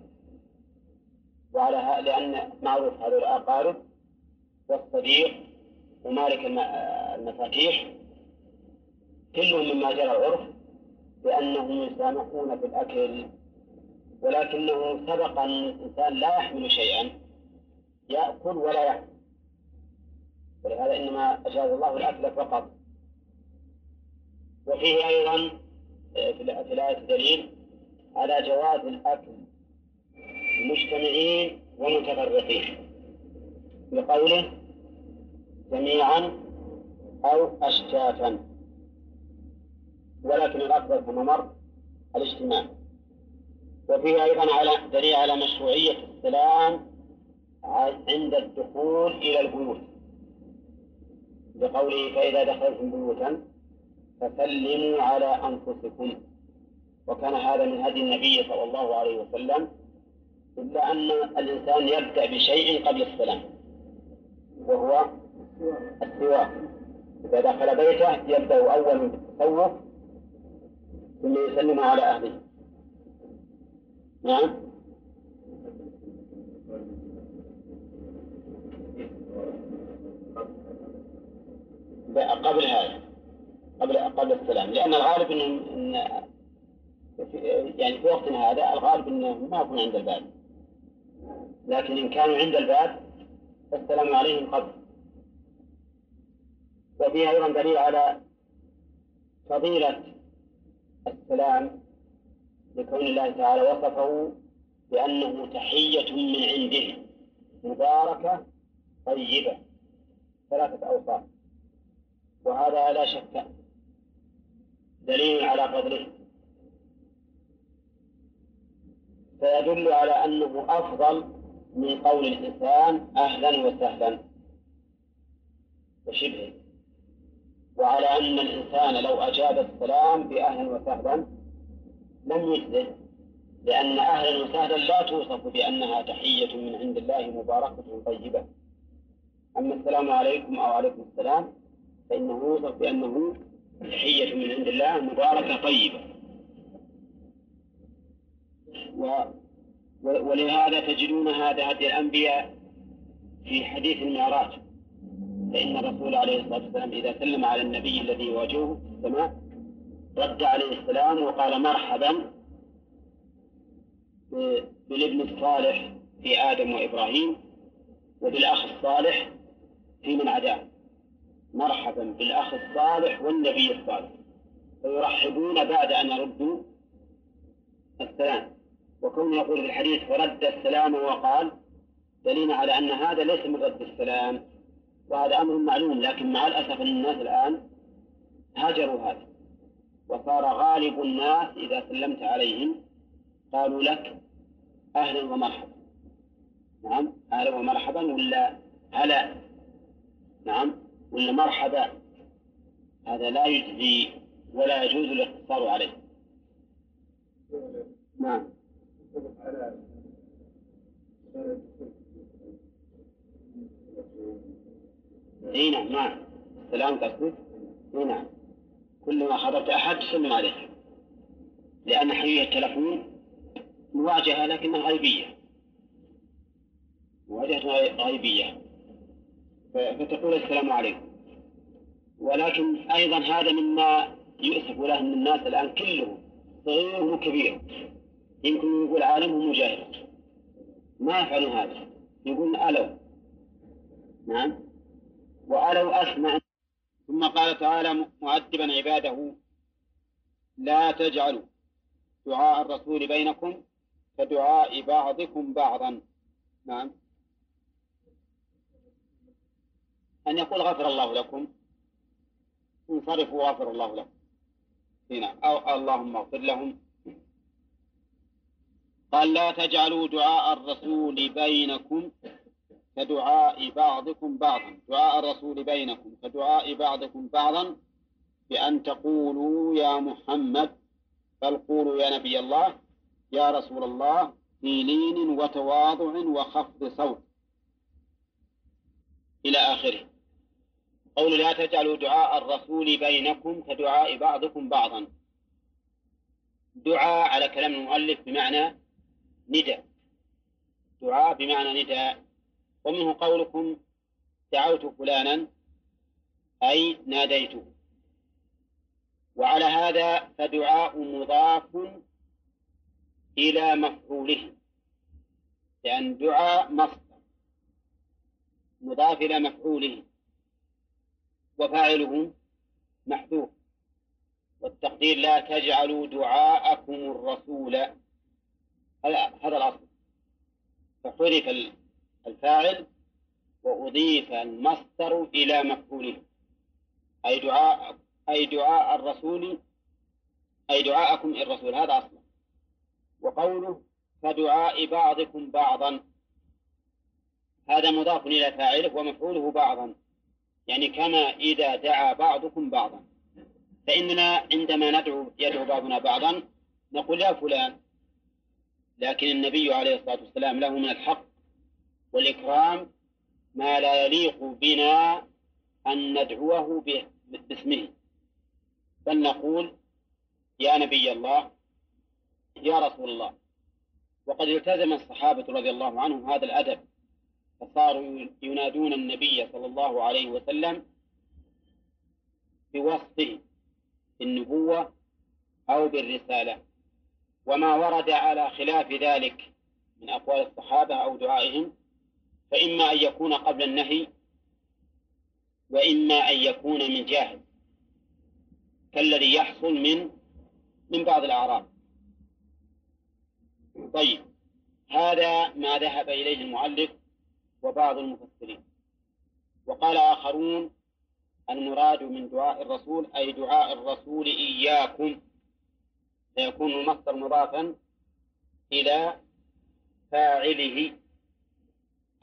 وعلى لأن معروف هذول الأقارب والصديق ومالك المفاتيح كلهم مما جرى العرف بأنهم يسامحون في الأكل ولكنه سبق أن الإنسان لا يحمل شيئا. يأكل ولا يحمل ولهذا إنما أجاز الله الأكل فقط. وفيه أيضا آه، في الآية دليل على جواز الأكل مجتمعين ومتفرقين بقوله جميعا أو أشتاتا. ولكن الأفضل كما مر الاجتماع. وفيه أيضا على دليل على مشروعية السلام عند الدخول إلى البيوت. بقوله فإذا دخلتم بيوتا فسلموا على أنفسكم. وكان هذا من هدي النبي صلى الله عليه وسلم إلا أن الإنسان يبدأ بشيء قبل السلام وهو السواك. إذا دخل بيته يبدأ أولا بالتسوق ثم يسلم على أهله. نعم؟ قبل هذا قبل قبل السلام. لأن الغالب إن, إن يعني في وقتنا هذا الغالب أنه ما يكون عند الباب. لكن إن كانوا عند الباب فالسلام عليهم قبل. وفيها أيضا دليل على فضيلة السلام لكون الله تعالى وصفه بأنه تحية من عنده مباركة طيبة ثلاثة أوصاف. وهذا لا شك دليل على فضله فيدل على أنه أفضل من قول الإنسان أهلا وسهلا وشبهه. وعلى أن الإنسان لو أجاب السلام بأهلا وسهلا لم يجزه لأن أهلا وسهلا لا توصف بأنها تحية من عند الله مباركة طيبة. أما السلام عليكم أو عليكم السلام فإنه بأنه تحية من عند الله مباركة طيبة. و ولهذا تجدون هذا هدي الأنبياء في حديث المعراج. فإن الرسول عليه الصلاة والسلام إذا سلم على النبي الذي يواجهه في السماء رد عليه السلام وقال مرحبا بالابن الصالح في آدم وإبراهيم وبالأخ الصالح في من عداه. مرحبا بالأخ الصالح والنبي الصالح. فيرحبون بعد أن يردوا السلام. وكونه يقول في الحديث فرد السلام وقال دليل على أن هذا ليس من رد السلام وهذا أمر معلوم لكن مع الأسف أن الناس الآن هجروا هذا. وصار غالب الناس إذا سلمت عليهم قالوا لك أهلا ومرحبا. نعم أهلا ومرحبا ولا هلا؟ نعم. ولا مرحبا. هذا لا يجزي ولا يجوز الاقتصار عليه. نعم. إي نعم نعم. السلام قصدك إي نعم. كلما خطبت أحد سلم عليه لأن حقيقة التلفون مواجهة لكنها غيبية. مواجهة غيبية. فتقول السلام عليكم. ولكن أيضا هذا مما يؤسف له من الناس الآن كله صغير وكبير يمكن يقول عالم ومجاهد ما يفعلون هذا. يقول ألو. نعم. وألو أسمع. ثم قال تعالى مؤدبا عباده لا تجعلوا دعاء الرسول بينكم كدعاء بعضكم بعضا. نعم. أن يقول غفر الله لكم. انصرفوا غفر الله لكم. هنا. أو اللهم اغفر لهم. قال لا تجعلوا دعاء الرسول بينكم كدعاء بعضكم بعضا. دعاء الرسول بينكم كدعاء بعضكم بعضا بأن تقولوا يا محمد. بل قولوا يا نبي الله يا رسول الله في لين وتواضع وخفض صوت. إلى آخره. قول لا تجعلوا دعاء الرسول بينكم كدعاء بعضكم بعضا. دعاء على كلام المؤلف بمعنى نداء. دعاء بمعنى نداء. ومنه قولكم دعوت فلانا أي ناديته. وعلى هذا فدعاء مضاف إلى مفعوله. لأن دعاء مصدر مضاف إلى مفعوله. وفاعله محذوف. والتقدير لا تجعلوا دعاءكم الرسول. هذا الأصل. فحذف الفاعل وأضيف المصدر إلى مفعوله. أي دعاء أي دعاء الرسول أي دعاءكم الرسول. هذا أصلا وقوله كدعاء بعضكم بعضا. هذا مضاف إلى فاعله ومفعوله بعضا. يعني كما إذا دعا بعضكم بعضا. فإننا عندما ندعو يدعو بعضنا بعضا نقول يا فلان لكن النبي عليه الصلاة والسلام له من الحق والإكرام ما لا يليق بنا أن ندعوه باسمه. بل نقول يا نبي الله يا رسول الله. وقد التزم الصحابة رضي الله عنهم هذا الأدب. فصاروا ينادون النبي صلى الله عليه وسلم بوصفه بالنبوة أو بالرسالة. وما ورد على خلاف ذلك من أقوال الصحابة أو دعائهم فإما أن يكون قبل النهي وإما أن يكون من جاهل كالذي يحصل من من بعض الأعراب. طيب هذا ما ذهب إليه المؤلف وبعض المفسرين. وقال آخرون المراد من دعاء الرسول أي دعاء الرسول إياكم. فيكون المصدر مضافا إلى فاعله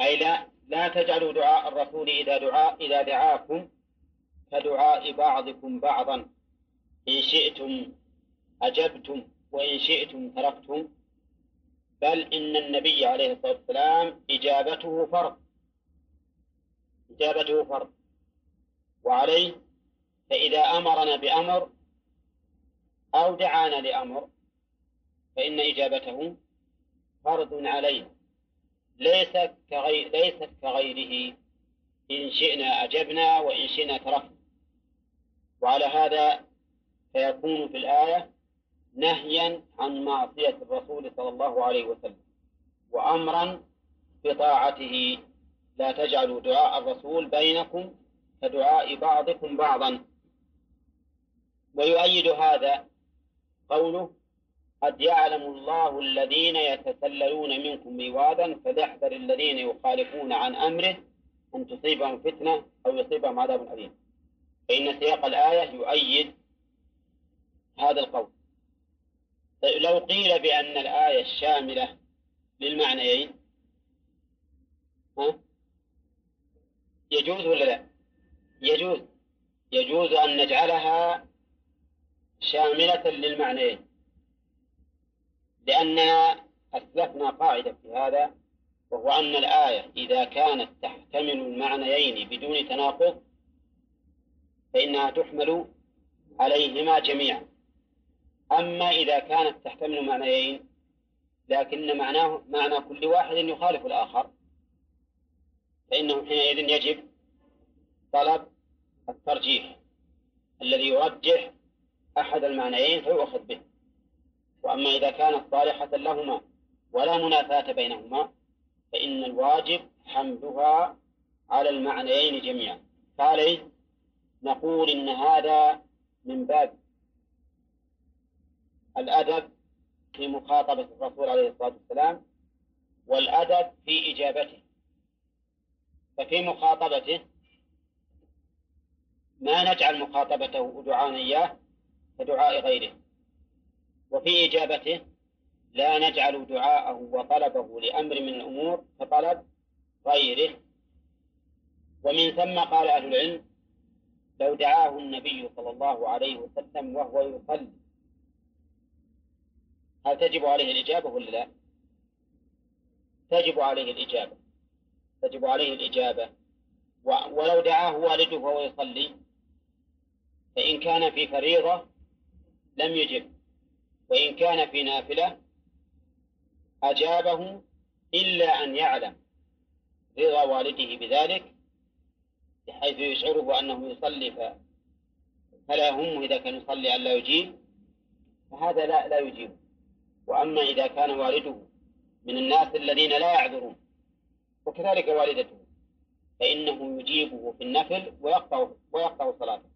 أي لا لا تجعلوا دعاء الرسول إذا دعاء إذا دعاكم كدعاء بعضكم بعضا. إن شئتم أجبتم وإن شئتم تركتم. بل إن النبي عليه الصلاة والسلام إجابته فرض. إجابته فرض. وعليه فإذا أمرنا بأمر أو دعانا لأمر فإن إجابته فرض علينا. ليست كغير ليست كغيره. إن شئنا أجبنا وإن شئنا تركنا. وعلى هذا فيكون في الآية نهيا عن معصية الرسول صلى الله عليه وسلم وأمرا بطاعته. لا تجعلوا دعاء الرسول بينكم كدعاء بعضكم بعضا. ويؤيد هذا قوله قد يعلم الله الذين يتسللون منكم لواذا فليحذر الذين يخالفون عن أمره أن تصيبهم فتنة أو يصيبهم عذاب أليم. فإن سياق الآية يؤيد هذا القول. لو قيل بأن الآية الشاملة للمعنيين ها؟ يجوز ولا لا؟ يجوز يجوز أن نجعلها شاملة للمعنيين لأننا أسلفنا قاعدة في هذا وهو أن الآية إذا كانت تحتمل المعنيين بدون تناقض فإنها تحمل عليهما جميعا أما إذا كانت تحتمل معنيين لكن معناه معنى كل واحد يخالف الآخر. فإنه حينئذ يجب طلب الترجيح الذي يرجح أحد المعنيين فيؤخذ به. وأما إذا كانت صالحة لهما ولا منافاة بينهما فإن الواجب حملها على المعنيين جميعا. فعليه نقول إن هذا من باب الأدب في مخاطبة الرسول عليه الصلاة والسلام والأدب في إجابته. ففي مخاطبته ما نجعل مخاطبته دعاء إياه كدعاء غيره. وفي إجابته لا نجعل دعاءه وطلبه لأمر من الأمور كطلب غيره. ومن ثم قال أهل العلم لو دعاه النبي صلى الله عليه وسلم وهو يصلي هل تجب عليه الإجابة ولا لا؟ تجب عليه الإجابة. تجب عليه الإجابة. ولو دعاه والده وهو يصلي فإن كان في فريضة لم يجب. وإن كان في نافلة أجابه إلا أن يعلم رضا والده بذلك بحيث يشعره أنه يصلي فلا يهمه إذا كان يصلي أن لا يجيب. فهذا لا لا يجيب. وأما إذا كان والده من الناس الذين لا يعذرون وكذلك والدته فإنه يجيبه في النفل ويقطع ويقطع صلاته.